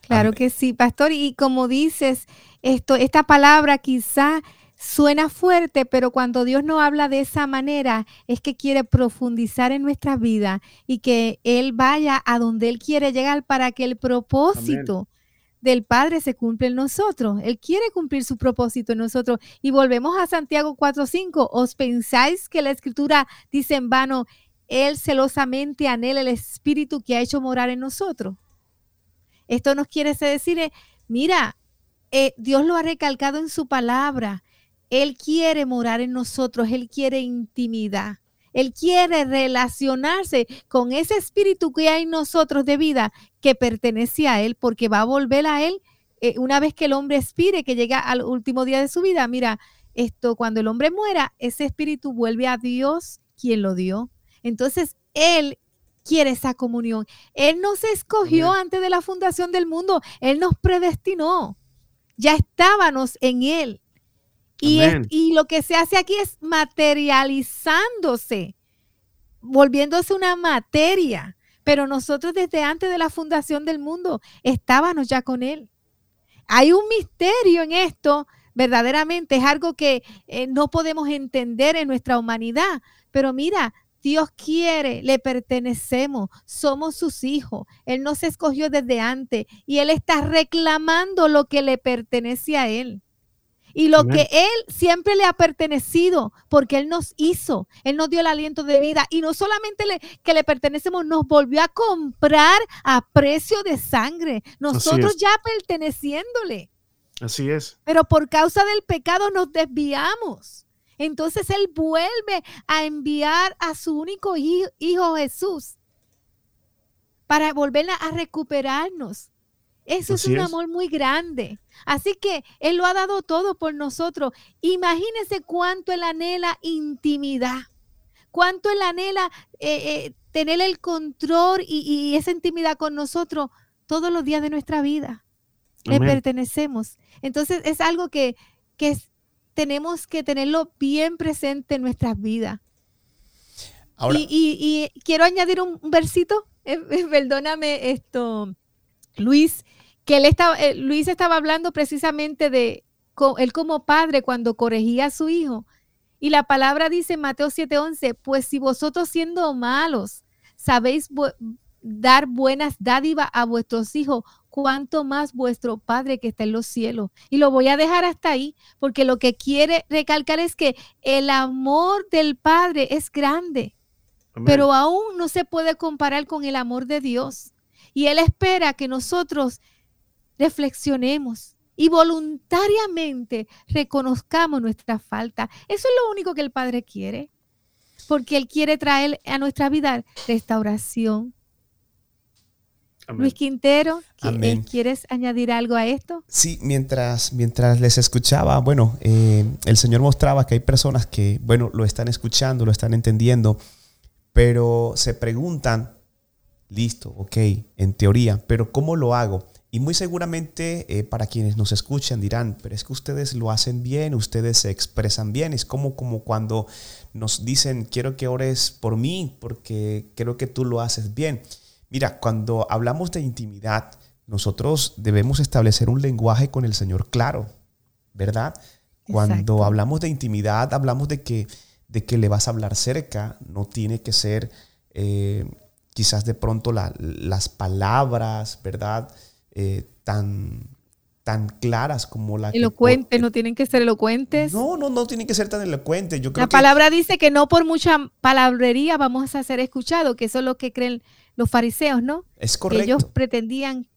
Claro que sí, pastor, y como dices, esto, esta palabra quizá suena fuerte, pero cuando Dios no habla de esa manera, es que quiere profundizar en nuestra vida y que Él vaya a donde Él quiere llegar para que el propósito del Padre se cumple en nosotros. Él quiere cumplir su propósito en nosotros. Y volvemos a Santiago 4:5. ¿Os pensáis que la escritura dice en vano, Él celosamente anhela el Espíritu que ha hecho morar en nosotros? Esto nos quiere decir, eh, mira, eh, Dios lo ha recalcado en su palabra. Él quiere morar en nosotros, Él quiere intimidad. Él quiere relacionarse con ese espíritu que hay en nosotros de vida que pertenece a Él, porque va a volver a Él eh, una vez que el hombre expire, que llega al último día de su vida. Mira, esto cuando el hombre muera, ese espíritu vuelve a Dios quien lo dio. Entonces, Él quiere esa comunión. Él nos escogió antes de la fundación del mundo. Él nos predestinó. Ya estábamos en Él. Y, lo que se hace aquí es materializándose, volviéndose una materia Pero nosotros desde antes de la fundación del mundo estábamos ya con Él. Hay un misterio en esto, verdaderamente, es algo que eh, no podemos entender en nuestra humanidad. Pero mira, Dios quiere, le pertenecemos, somos sus hijos. Él nos escogió desde antes y Él está reclamando lo que le pertenece a Él. Y lo que Él siempre le ha pertenecido, porque Él nos hizo, Él nos dio el aliento de vida. Y no solamente le, que le pertenecemos, nos volvió a comprar a precio de sangre. Nosotros ya perteneciéndole. Así es. Pero por causa del pecado nos desviamos. Entonces Él vuelve a enviar a su único hijo, Jesús para volver a recuperarnos. Eso es un amor muy grande. Así que Él lo ha dado todo por nosotros. Imagínense cuánto Él anhela intimidad, cuánto Él anhela eh, eh, tener el control y, esa intimidad con nosotros todos los días de nuestra vida. Le pertenecemos. Entonces es algo que, tenemos que tenerlo bien presente en nuestras vidas. y, quiero añadir un, versito, eh, perdóname esto, Luis, que él estaba, eh, Luis estaba hablando precisamente de él como padre cuando corregía a su hijo. Y la palabra dice en Mateo 7:11, pues si vosotros siendo malos sabéis dar buenas dádivas a vuestros hijos, cuánto más vuestro Padre que está en los cielos. Y lo voy a dejar hasta ahí, porque lo que quiere recalcar es que el amor del Padre es grande, pero aún no se puede comparar con el amor de Dios. Y Él espera que nosotros reflexionemos y voluntariamente reconozcamos nuestra falta. Eso es lo único que el Padre quiere, porque Él quiere traer a nuestra vida restauración. Luis Quintero, ¿quieres añadir algo a esto? Sí, mientras, mientras les escuchaba, bueno, eh, el Señor mostraba que hay personas que, bueno, lo están escuchando, lo están entendiendo, pero se preguntan, listo, ok, en teoría, pero ¿cómo lo hago? Y muy seguramente eh, para quienes nos escuchan dirán, pero es que ustedes lo hacen bien, ustedes se expresan bien. Es como, como cuando nos dicen, quiero que ores por mí porque creo que tú lo haces bien. Mira, cuando hablamos de intimidad, nosotros debemos establecer un lenguaje con el Señor claro, ¿verdad? Cuando hablamos de intimidad, hablamos de que, de que le vas a hablar cerca, no tiene que ser eh, quizás de pronto las palabras, ¿verdad? Eh, tan, tan claras como la... Elocuentes, no tienen que ser elocuentes. No, no, no tienen que ser tan elocuentes. Yo la palabra dice que no por mucha palabrería vamos a ser escuchados, que eso es lo que creen los fariseos, ¿no? Es correcto. Que ellos pretendían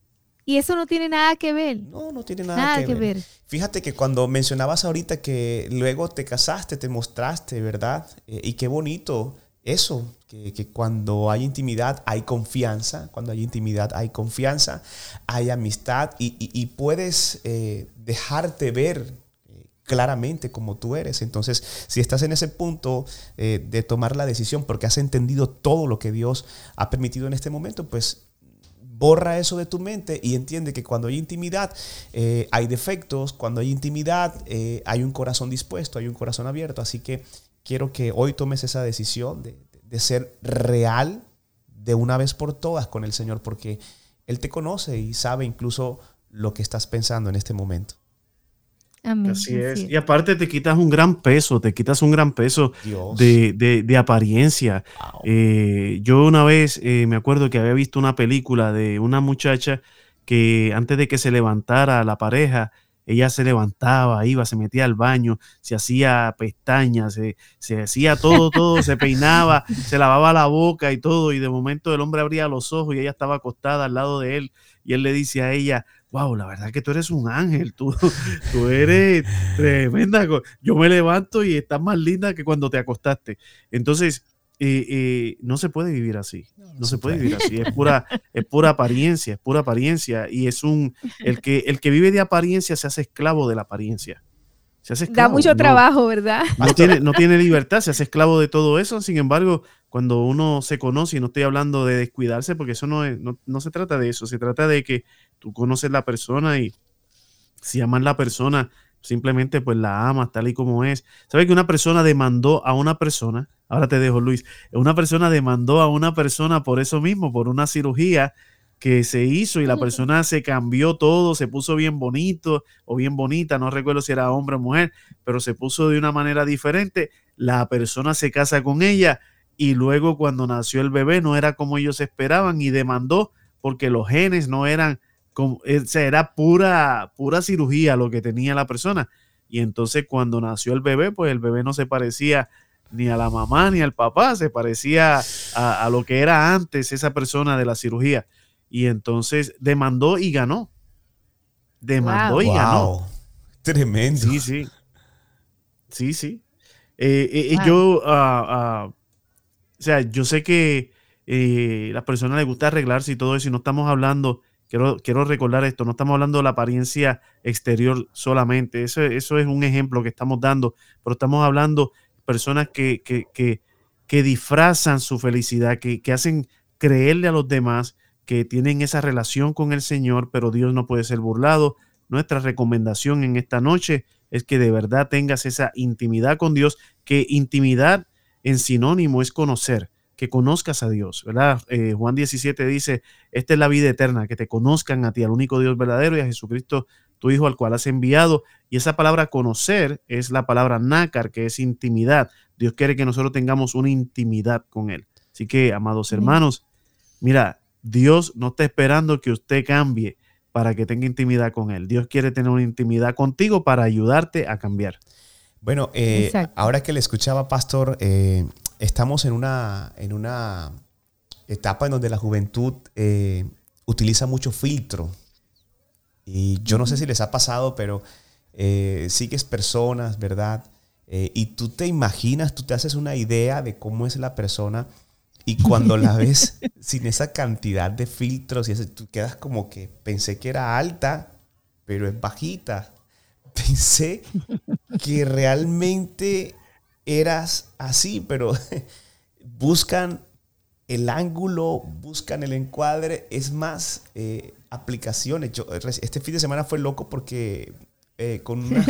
y eso no tiene nada que ver. No, no tiene nada, que, ver. Fíjate que cuando mencionabas ahorita que luego te casaste, te mostraste, ¿verdad? Eh, y qué bonito eso, que, cuando hay intimidad hay confianza, cuando hay intimidad hay confianza, hay amistad y, puedes eh, dejarte ver eh, claramente como tú eres. Entonces, si estás en ese punto eh, de tomar la decisión porque has entendido todo lo que Dios ha permitido en este momento, pues borra eso de tu mente y entiende que cuando hay intimidad hay defectos, cuando hay intimidad hay un corazón dispuesto, hay un corazón abierto. Así que quiero que hoy tomes esa decisión de, ser real de una vez por todas con el Señor, porque Él te conoce y sabe incluso lo que estás pensando en este momento. Amén. Así es. Y aparte te quitas un gran peso, te quitas un gran peso de, apariencia. Eh, yo una vez eh, me acuerdo que había visto una película de una muchacha que antes de que se levantara la pareja, ella se levantaba, iba, se metía al baño, se hacía pestañas, se, se hacía todo, todo, se peinaba, se lavaba la boca y todo, y de momento el hombre abría los ojos y ella estaba acostada al lado de él, y él le dice a ella, wow, la verdad que tú eres un ángel, tú, tú eres tremenda, yo me levanto y estás más linda que cuando te acostaste. Entonces, no se puede vivir así. No, se, puede, vivir así. Es pura, es pura apariencia, es pura apariencia. Y es un. El que, el que vive de apariencia se hace esclavo de la apariencia. Se hace da mucho trabajo, ¿verdad? No tiene, no tiene libertad, se hace esclavo de todo eso. Sin embargo, cuando uno se conoce, y no estoy hablando de descuidarse, porque eso no, es, no, no se trata de eso, se trata de que tú conoces la persona y si amas la persona, simplemente pues la amas tal y como es. ¿Sabes que una persona demandó a una persona ahora te dejo Luis, una persona demandó a una persona por eso mismo, por una cirugía que se hizo y la persona se cambió todo, se puso bien bonito o bien bonita, no recuerdo si era hombre o mujer, pero se puso de una manera diferente, la persona se casa con ella y luego cuando nació el bebé no era como ellos esperaban y demandó porque los genes no eran como, eh, o sea, era pura, pura cirugía lo que tenía la persona. Y entonces cuando nació el bebé, pues el bebé no se parecía ni a la mamá ni al papá, se parecía a, lo que era antes esa persona de la cirugía. Y entonces demandó y ganó. Demandó y ganó. Tremendo. Sí, sí. Sí, sí. Eh, eh, yo, ah, ah, o sea, yo sé que eh, las personas les gusta arreglarse y todo eso, y no estamos hablando, quiero, quiero recordar esto, no estamos hablando de la apariencia exterior solamente, eso, eso es un ejemplo que estamos dando, pero estamos hablando personas que, que, que, que disfrazan su felicidad, que, que hacen creerle a los demás que tienen esa relación con el Señor, pero Dios no puede ser burlado. Nuestra recomendación en esta noche es que de verdad tengas esa intimidad con Dios, que intimidad en sinónimo es conocer, que conozcas a Dios, ¿verdad? Eh, Juan 17 dice, esta es la vida eterna, que te conozcan a ti, al único Dios verdadero y a Jesucristo, tu Hijo, al cual has enviado. Y esa palabra conocer es la palabra nácar, que es intimidad. Dios quiere que nosotros tengamos una intimidad con Él. Así que, amados hermanos, mira, Dios no está esperando que usted cambie para que tenga intimidad con Él. Dios quiere tener una intimidad contigo para ayudarte a cambiar. Bueno, eh, ahora que le escuchaba, Pastor, eh, estamos en una, en una etapa en donde la juventud eh, utiliza mucho filtro. Y yo no sé si les ha pasado, pero sigues personas, ¿verdad? y tú te imaginas, tú te haces una idea de cómo es la persona y cuando la ves sin esa cantidad de filtros y ese, tú quedas como que pensé que era alta, pero es bajita. Pensé que realmente eras así, pero buscan el ángulo, buscan el encuadre, es más, eh, aplicaciones. Yo, este fin de semana fue loco porque eh, con una,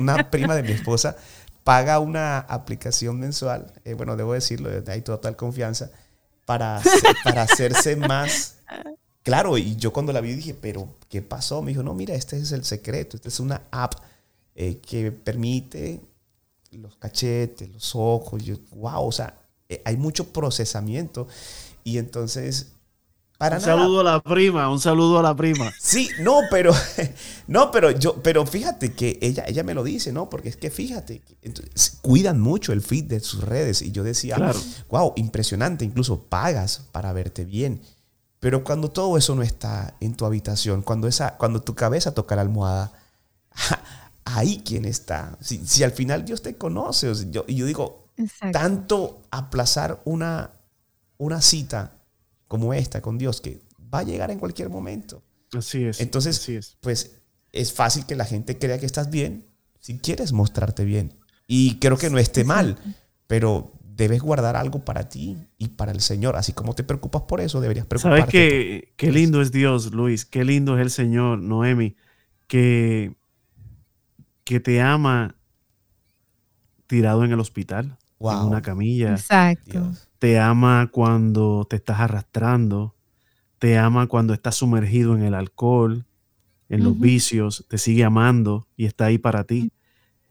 una, prima de mi esposa paga una aplicación mensual, eh, bueno, debo decirlo, hay total confianza, para, para hacerse más claro. Y yo cuando la vi dije, pero ¿qué pasó? Me dijo, no, mira, este es el secreto, esta es una app eh, que permite los cachetes, los ojos, yo, wow, o sea, eh, hay mucho procesamiento. Y entonces un saludo a la prima, un saludo a la prima. Sí, no, pero no, pero yo, pero fíjate que ella, ella me lo dice, ¿no? Porque es que fíjate, cuidan mucho el feed de sus redes y yo decía, wow, impresionante, incluso pagas para verte bien. Pero cuando todo eso no está en tu habitación, cuando esa, cuando tu cabeza toca la almohada, ahí quién está. Si, al final Dios te conoce, yo, y yo digo, tanto aplazar una, una cita como esta con Dios, que va a llegar en cualquier momento. Así es. Entonces, es. pues es fácil que la gente crea que estás bien si quieres mostrarte bien. Y creo que no esté mal, pero debes guardar algo para ti y para el Señor. Así como te preocupas por eso, deberías preocuparte. ¿Sabes qué, qué lindo es Dios, Luis? Qué lindo es el Señor, Noemi, que, que te ama tirado en el hospital, en una camilla. Exacto te ama cuando te estás arrastrando, te ama cuando estás sumergido en el alcohol, en los vicios, te sigue amando y está ahí para ti.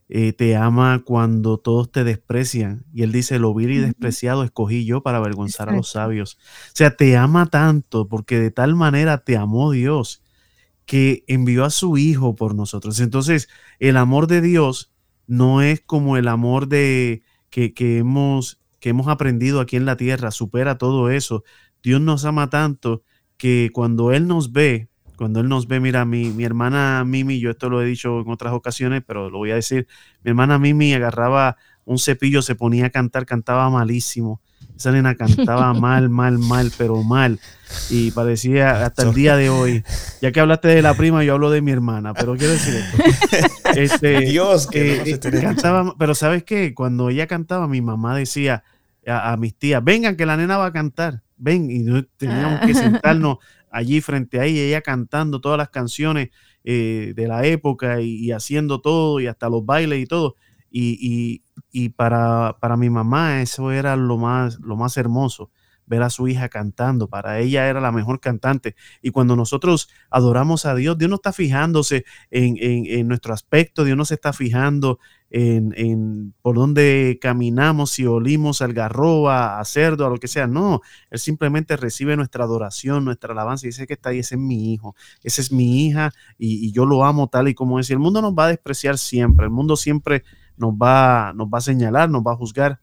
Eh, te ama cuando todos te desprecian. Y él dice, lo vil y despreciado escogí yo para avergonzar a los sabios. O sea, te ama tanto porque de tal manera te amó Dios que envió a su Hijo por nosotros. Entonces, el amor de Dios no es como el amor de que, que hemos que hemos aprendido aquí en la tierra supera todo eso. Dios nos ama tanto que cuando Él nos ve, cuando Él nos ve, mira, mi, mi hermana Mimi, yo esto lo he dicho en otras ocasiones, pero lo voy a decir, mi hermana Mimi agarraba un cepillo, se ponía a cantar, cantaba malísimo. Esa nena cantaba mal, mal, mal, pero mal. Y parecía hasta el día de hoy. Ya que hablaste de la prima, yo hablo de mi hermana, pero quiero decir esto. Este, Dios, que eh, cantaba, pero ¿sabes qué? Cuando ella cantaba, mi mamá decía, a, mis tías, vengan que la nena va a cantar, ven, y teníamos que sentarnos allí frente a ella, ella cantando todas las canciones eh, de la época y, haciendo todo y hasta los bailes y todo. Y, y, para, para, mi mamá eso era lo más, lo más hermoso, ver a su hija cantando. Para ella era la mejor cantante. Y cuando nosotros adoramos a Dios, Dios no está fijándose en, en, nuestro aspecto, Dios no se está fijando en, en, por dónde caminamos, si olimos algarroba, a cerdo, a lo que sea. No, Él simplemente recibe nuestra adoración, nuestra alabanza y dice que está ahí, ese es mi hijo, esa es mi hija y, yo lo amo tal y como es. Y el mundo nos va a despreciar siempre, el mundo siempre nos va, nos va a señalar, nos va a juzgar.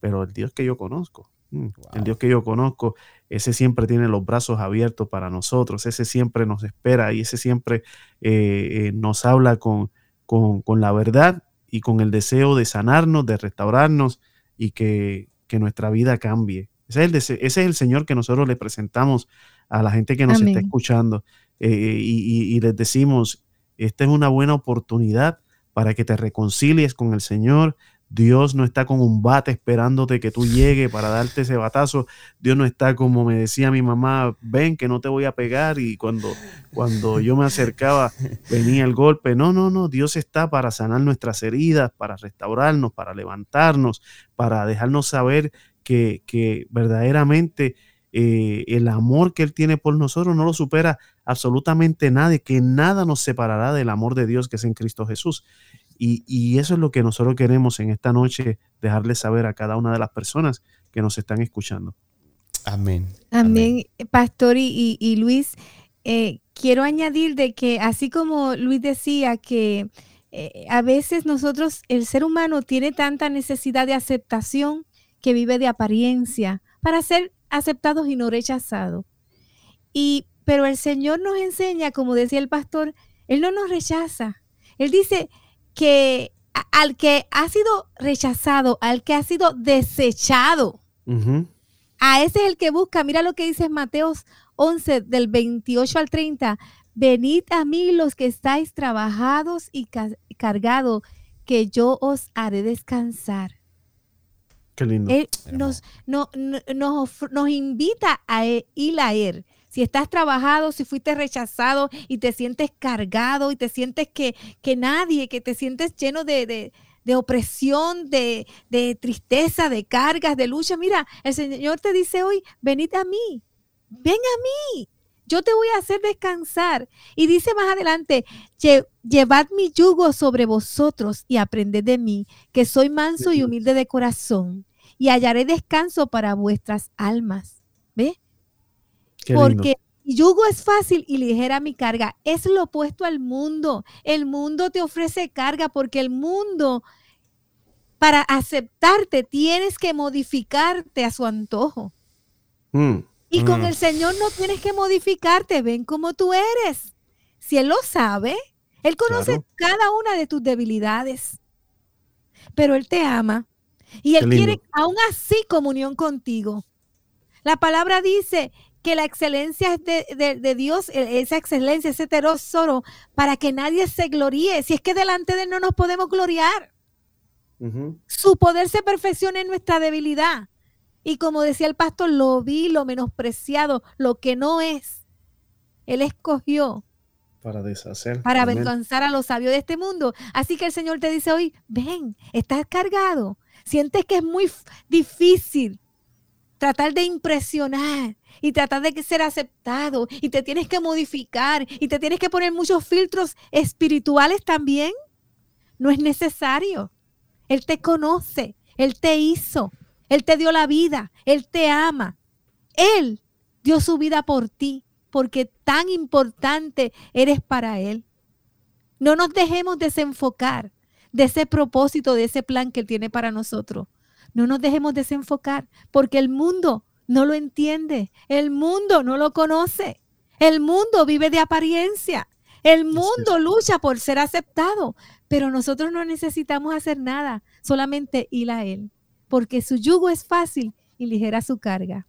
Pero el Dios que yo conozco, Mm, el Dios que yo conozco, ese siempre tiene los brazos abiertos para nosotros, ese siempre nos espera y ese siempre eh, eh, nos habla con, con, la verdad y con el deseo de sanarnos, de restaurarnos y que, nuestra vida cambie. Ese es, el ese es, el Señor que nosotros le presentamos a la gente que nos está escuchando eh, y, y les decimos, esta es una buena oportunidad para que te reconcilies con el Señor, Dios no está con un bate esperándote que tú llegues para darte ese batazo. Dios no está como me decía mi mamá, ven que no te voy a pegar y cuando, cuando yo me acercaba venía el golpe. No, no, no, Dios está para sanar nuestras heridas, para restaurarnos, para levantarnos, para dejarnos saber que, que verdaderamente eh, el amor que Él tiene por nosotros no lo supera absolutamente nadie, que nada nos separará del amor de Dios que es en Cristo Jesús. Y, eso es lo que nosotros queremos en esta noche, dejarle saber a cada una de las personas que nos están escuchando. Amén. Amén. Pastor y, Luis, eh, quiero añadir de que así como Luis decía que eh, a veces nosotros, el ser humano tiene tanta necesidad de aceptación que vive de apariencia para ser aceptados y no rechazados. Y, pero el Señor nos enseña, como decía el pastor, Él no nos rechaza. Él dice, que al que ha sido rechazado, al que ha sido desechado, a ese es el que busca. Mira lo que dice Mateos 11, del 28 al 30. Venid a mí los que estáis trabajados y cargados, que yo os haré descansar. Qué lindo. Él nos, nos, nos, invita a ir a él si estás trabajado, si fuiste rechazado y te sientes cargado y te sientes que, que nadie, que te sientes lleno de, opresión, de, de, tristeza, de cargas, de lucha. Mira, el Señor te dice hoy, venid a mí, ven a mí, yo te voy a hacer descansar. Y dice más adelante, llevad mi yugo sobre vosotros y aprended de mí, que soy manso y humilde de corazón, y hallaré descanso para vuestras almas. ¿Ve? Porque yugo es fácil y ligera mi carga. Es lo opuesto al mundo. El mundo te ofrece carga porque el mundo, para aceptarte, tienes que modificarte a su antojo. Mm, y con mm. el Señor no tienes que modificarte. Ven como tú eres. Si Él lo sabe, Él conoce cada una de tus debilidades. Pero Él te ama. Y Él quiere aún así comunión contigo. La palabra dice que la excelencia es de, Dios, e, esa excelencia, ese tesoro, para que nadie se gloríe. Si es que delante de Él no nos podemos gloriar. Su poder se perfecciona en nuestra debilidad. Y como decía el pastor, lo vi, lo menospreciado, lo que no es. Él escogió para deshacer. Para avergonzar a los sabios de este mundo. Así que el Señor te dice hoy, ven, estás cargado. Sientes que es muy difícil tratar de impresionar y tratar de ser aceptado y te tienes que modificar y te tienes que poner muchos filtros espirituales también. No es necesario. Él te conoce, Él te hizo, Él te dio la vida, Él te ama. Él dio su vida por ti porque tan importante eres para Él. No nos dejemos desenfocar de ese propósito, de ese plan que Él tiene para nosotros. No nos dejemos desenfocar porque el mundo no lo entiende, el mundo no lo conoce, el mundo vive de apariencia, el mundo lucha por ser aceptado, pero nosotros no necesitamos hacer nada, solamente ir a Él, porque su yugo es fácil y ligera su carga.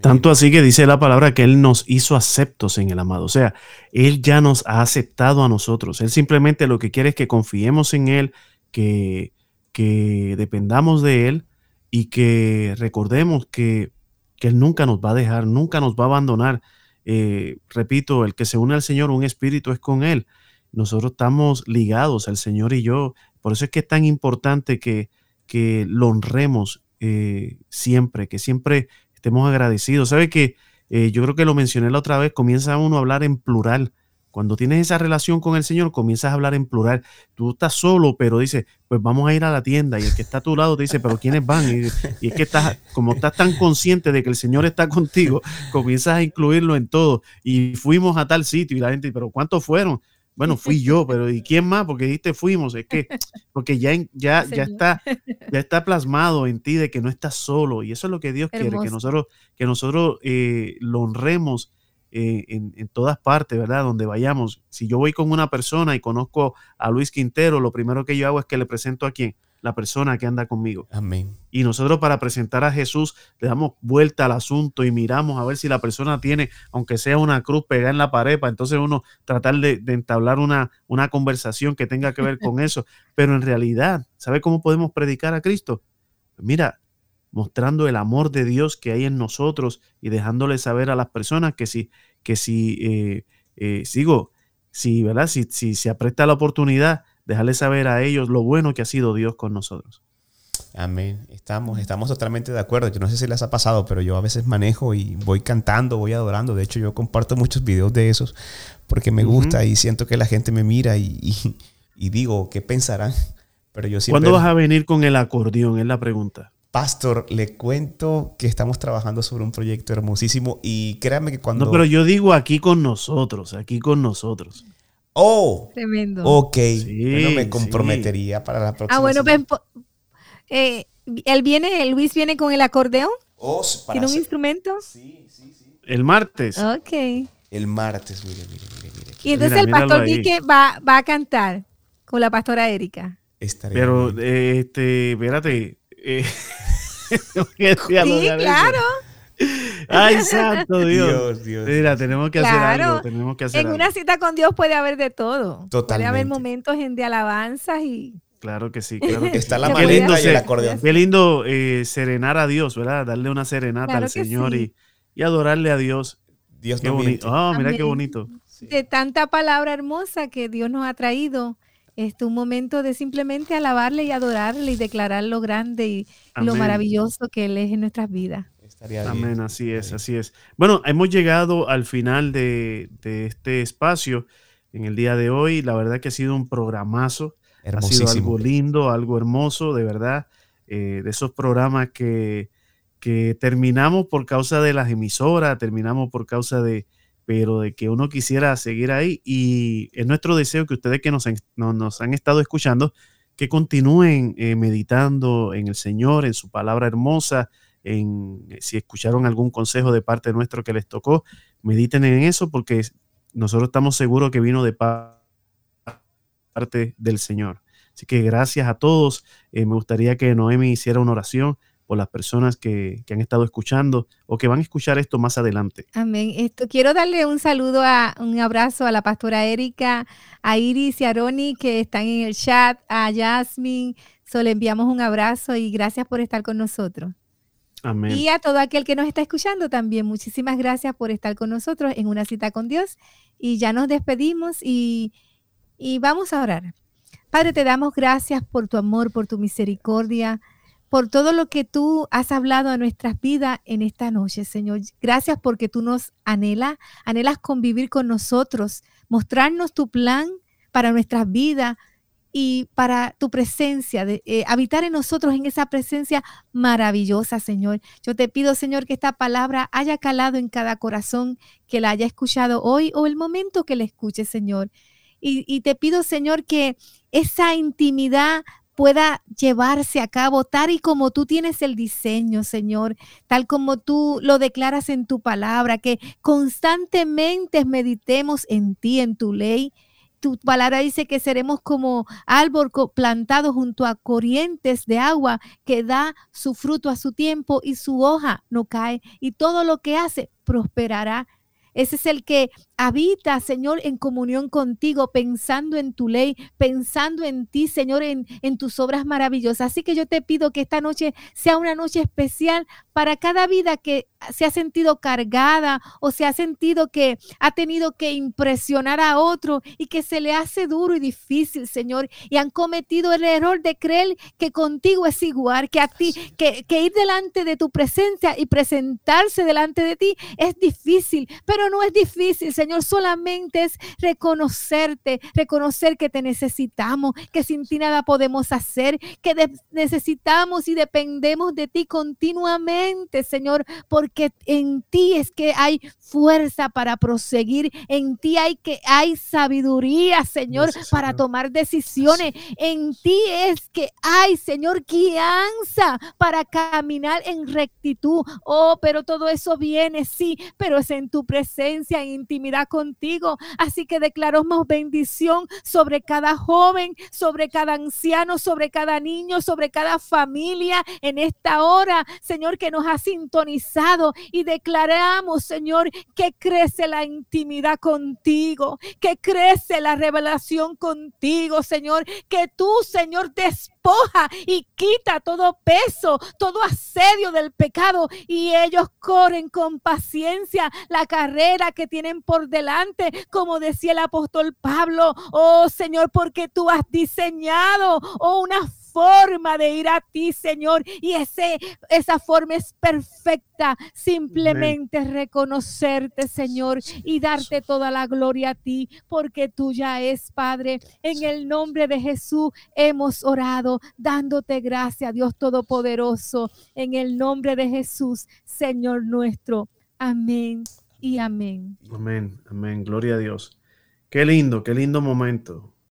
Tanto así que dice la palabra que Él nos hizo aceptos en el amado. O sea, Él ya nos ha aceptado a nosotros. Él simplemente lo que quiere es que confiemos en Él, que, que dependamos de Él y que recordemos que, Él nunca nos va a dejar, nunca nos va a abandonar. Eh, repito, el que se une al Señor, un espíritu es con Él. Nosotros estamos ligados, al Señor y yo. Por eso es que es tan importante que, que lo honremos eh, siempre, que siempre estemos agradecidos. ¿Sabe que eh, yo creo que lo mencioné la otra vez, comienza uno a hablar en plural. Cuando tienes esa relación con el Señor, comienzas a hablar en plural. Tú estás solo, pero dices, pues vamos a ir a la tienda. Y el que está a tu lado te dice, pero ¿quiénes van? Y, y es que estás, como estás tan consciente de que el Señor está contigo, comienzas a incluirlo en todo. Y fuimos a tal sitio y la gente, pero ¿cuántos fueron? Bueno, fui yo, pero ¿y quién más? Porque dijiste fuimos, es que, porque ya, ya, ya está, ya está plasmado en ti de que no estás solo. Y eso es lo que Dios quiere, que nosotros, que nosotros eh, lo honremos eh, en, en, todas partes, ¿verdad? Donde vayamos. Si yo voy con una persona y conozco a Luis Quintero, lo primero que yo hago es que le presento a quién? la persona que anda conmigo. Amén. Y nosotros para presentar a Jesús le damos vuelta al asunto y miramos a ver si la persona tiene, aunque sea una cruz pegada en la pared, para entonces uno tratar de, entablar una, una conversación que tenga que ver con eso. Pero en realidad, ¿sabe cómo podemos predicar a Cristo? Mira, mostrando el amor de Dios que hay en nosotros y dejándole saber a las personas que si, que si eh, eh, sigo, si, ¿verdad? Si, si se apresta la oportunidad dejarle saber a ellos lo bueno que ha sido Dios con nosotros. Amén. Estamos, estamos totalmente de acuerdo. Yo no sé si les ha pasado, pero yo a veces manejo y voy cantando, voy adorando. De hecho, yo comparto muchos videos de esos porque me gusta y siento que la gente me mira y, digo, ¿qué pensarán? Pero yo siempre... ¿Cuándo vas a venir con el acordeón? Es la pregunta. Pastor, le cuento que estamos trabajando sobre un proyecto hermosísimo y créanme que cuando... No, pero yo digo aquí con nosotros, aquí con nosotros. Oh. Tremendo. Ok. Sí, me comprometería para la próxima. Ah, bueno, pues, eh, él viene, Luis viene con el acordeón. Oh, ¿Tiene un instrumento? Sí, sí, sí. El martes. Ok. El martes, mire, mire, mire. mire. Y entonces el pastor Quique va, va a cantar con la pastora Erika. Estaría Pero, eh, este, espérate. Eh, sí, claro. Ay, santo Dios. Mira, tenemos que hacer algo. Tenemos que hacer en una cita con Dios puede haber de todo. Totalmente. Puede haber momentos de alabanzas y. Claro que sí, claro que Está la maleta y el acordeón. Qué lindo eh, serenar a Dios, ¿verdad? Darle una serenata al Señor y, y, adorarle a Dios. Dios qué bonito. Oh, mira qué bonito. De tanta palabra hermosa que Dios nos ha traído. Este, un momento de simplemente alabarle y adorarle y declarar lo grande y lo maravilloso que Él es en nuestras vidas. Amén, así es, así es. Bueno, hemos llegado al final de, este espacio en el día de hoy. La verdad que ha sido un programazo. Ha sido algo lindo, algo hermoso, de verdad. Eh, de esos programas que, que terminamos por causa de las emisoras, terminamos por causa de, pero de que uno quisiera seguir ahí. Y es nuestro deseo que ustedes que nos, nos han estado escuchando, que continúen eh, meditando en el Señor, en su palabra hermosa, en eh, si escucharon algún consejo de parte nuestro que les tocó, mediten en eso porque nosotros estamos seguros que vino de parte del Señor. Así que gracias a todos. Eh, me gustaría que Noemi hiciera una oración por las personas que, han estado escuchando o que van a escuchar esto más adelante. Amén. Esto, quiero darle un saludo, a, un abrazo a la pastora Erika, a Iris y a Ronnie que están en el chat, a Jasmine. So, le enviamos un abrazo y gracias por estar con nosotros. Y a todo aquel que nos está escuchando también, muchísimas gracias por estar con nosotros en una cita con Dios. Y ya nos despedimos y, y vamos a orar. Padre, te damos gracias por tu amor, por tu misericordia, por todo lo que tú has hablado a nuestras vidas en esta noche, Señor. Gracias porque tú nos anhelas, anhelas convivir con nosotros, mostrarnos tu plan para nuestras vidas, y para tu presencia, de, eh, habitar en nosotros en esa presencia maravillosa, Señor. Yo te pido, Señor, que esta palabra haya calado en cada corazón que la haya escuchado hoy o el momento que la escuche, Señor. Y, y te pido, Señor, que esa intimidad pueda llevarse a cabo tal y como tú tienes el diseño, Señor, tal como tú lo declaras en tu palabra, que constantemente meditemos en ti, en tu ley, tu palabra dice que seremos como árbol plantado junto a corrientes de agua que da su fruto a su tiempo y su hoja no cae y todo lo que hace prosperará. Ese es el que habita, Señor, en comunión contigo, pensando en tu ley, pensando en ti, Señor, en, en tus obras maravillosas. Así que yo te pido que esta noche sea una noche especial para cada vida que se ha sentido cargada o se ha sentido que ha tenido que impresionar a otro y que se le hace duro y difícil, Señor, y han cometido el error de creer que contigo es igual, que a ti, que, que ir delante de tu presencia y presentarse delante de ti es difícil, pero no es difícil, Señor, solamente es reconocerte, reconocer que te necesitamos, que sin ti nada podemos hacer, que necesitamos y dependemos de ti continuamente, Señor, porque en ti es que hay fuerza para proseguir, en ti hay que hay sabiduría, Señor, para tomar decisiones, en ti es que hay, Señor, guianza para caminar en rectitud. Oh, pero todo eso viene, sí, pero es en tu presencia, en intimidad contigo. Así que declaramos bendición sobre cada joven, sobre cada anciano, sobre cada niño, sobre cada familia en esta hora, Señor, que nos ha sintonizado y declaramos, Señor, que crece la intimidad contigo, que crece la revelación contigo, Señor, que tú, Señor, y quita todo peso, todo asedio del pecado. Y ellos corren con paciencia la carrera que tienen por delante, como decía el apóstol Pablo, oh Señor, porque tú has diseñado oh, una forma de ir a ti, Señor. Y ese, esa forma es perfecta. Simplemente reconocerte, Señor, y darte toda la gloria a ti, porque tuya es, Padre. En el nombre de Jesús hemos orado, dándote gracias, Dios Todopoderoso. En el nombre de Jesús, Señor nuestro. Amén y amén. Amén, amén. Gloria a Dios. Qué lindo, qué lindo momento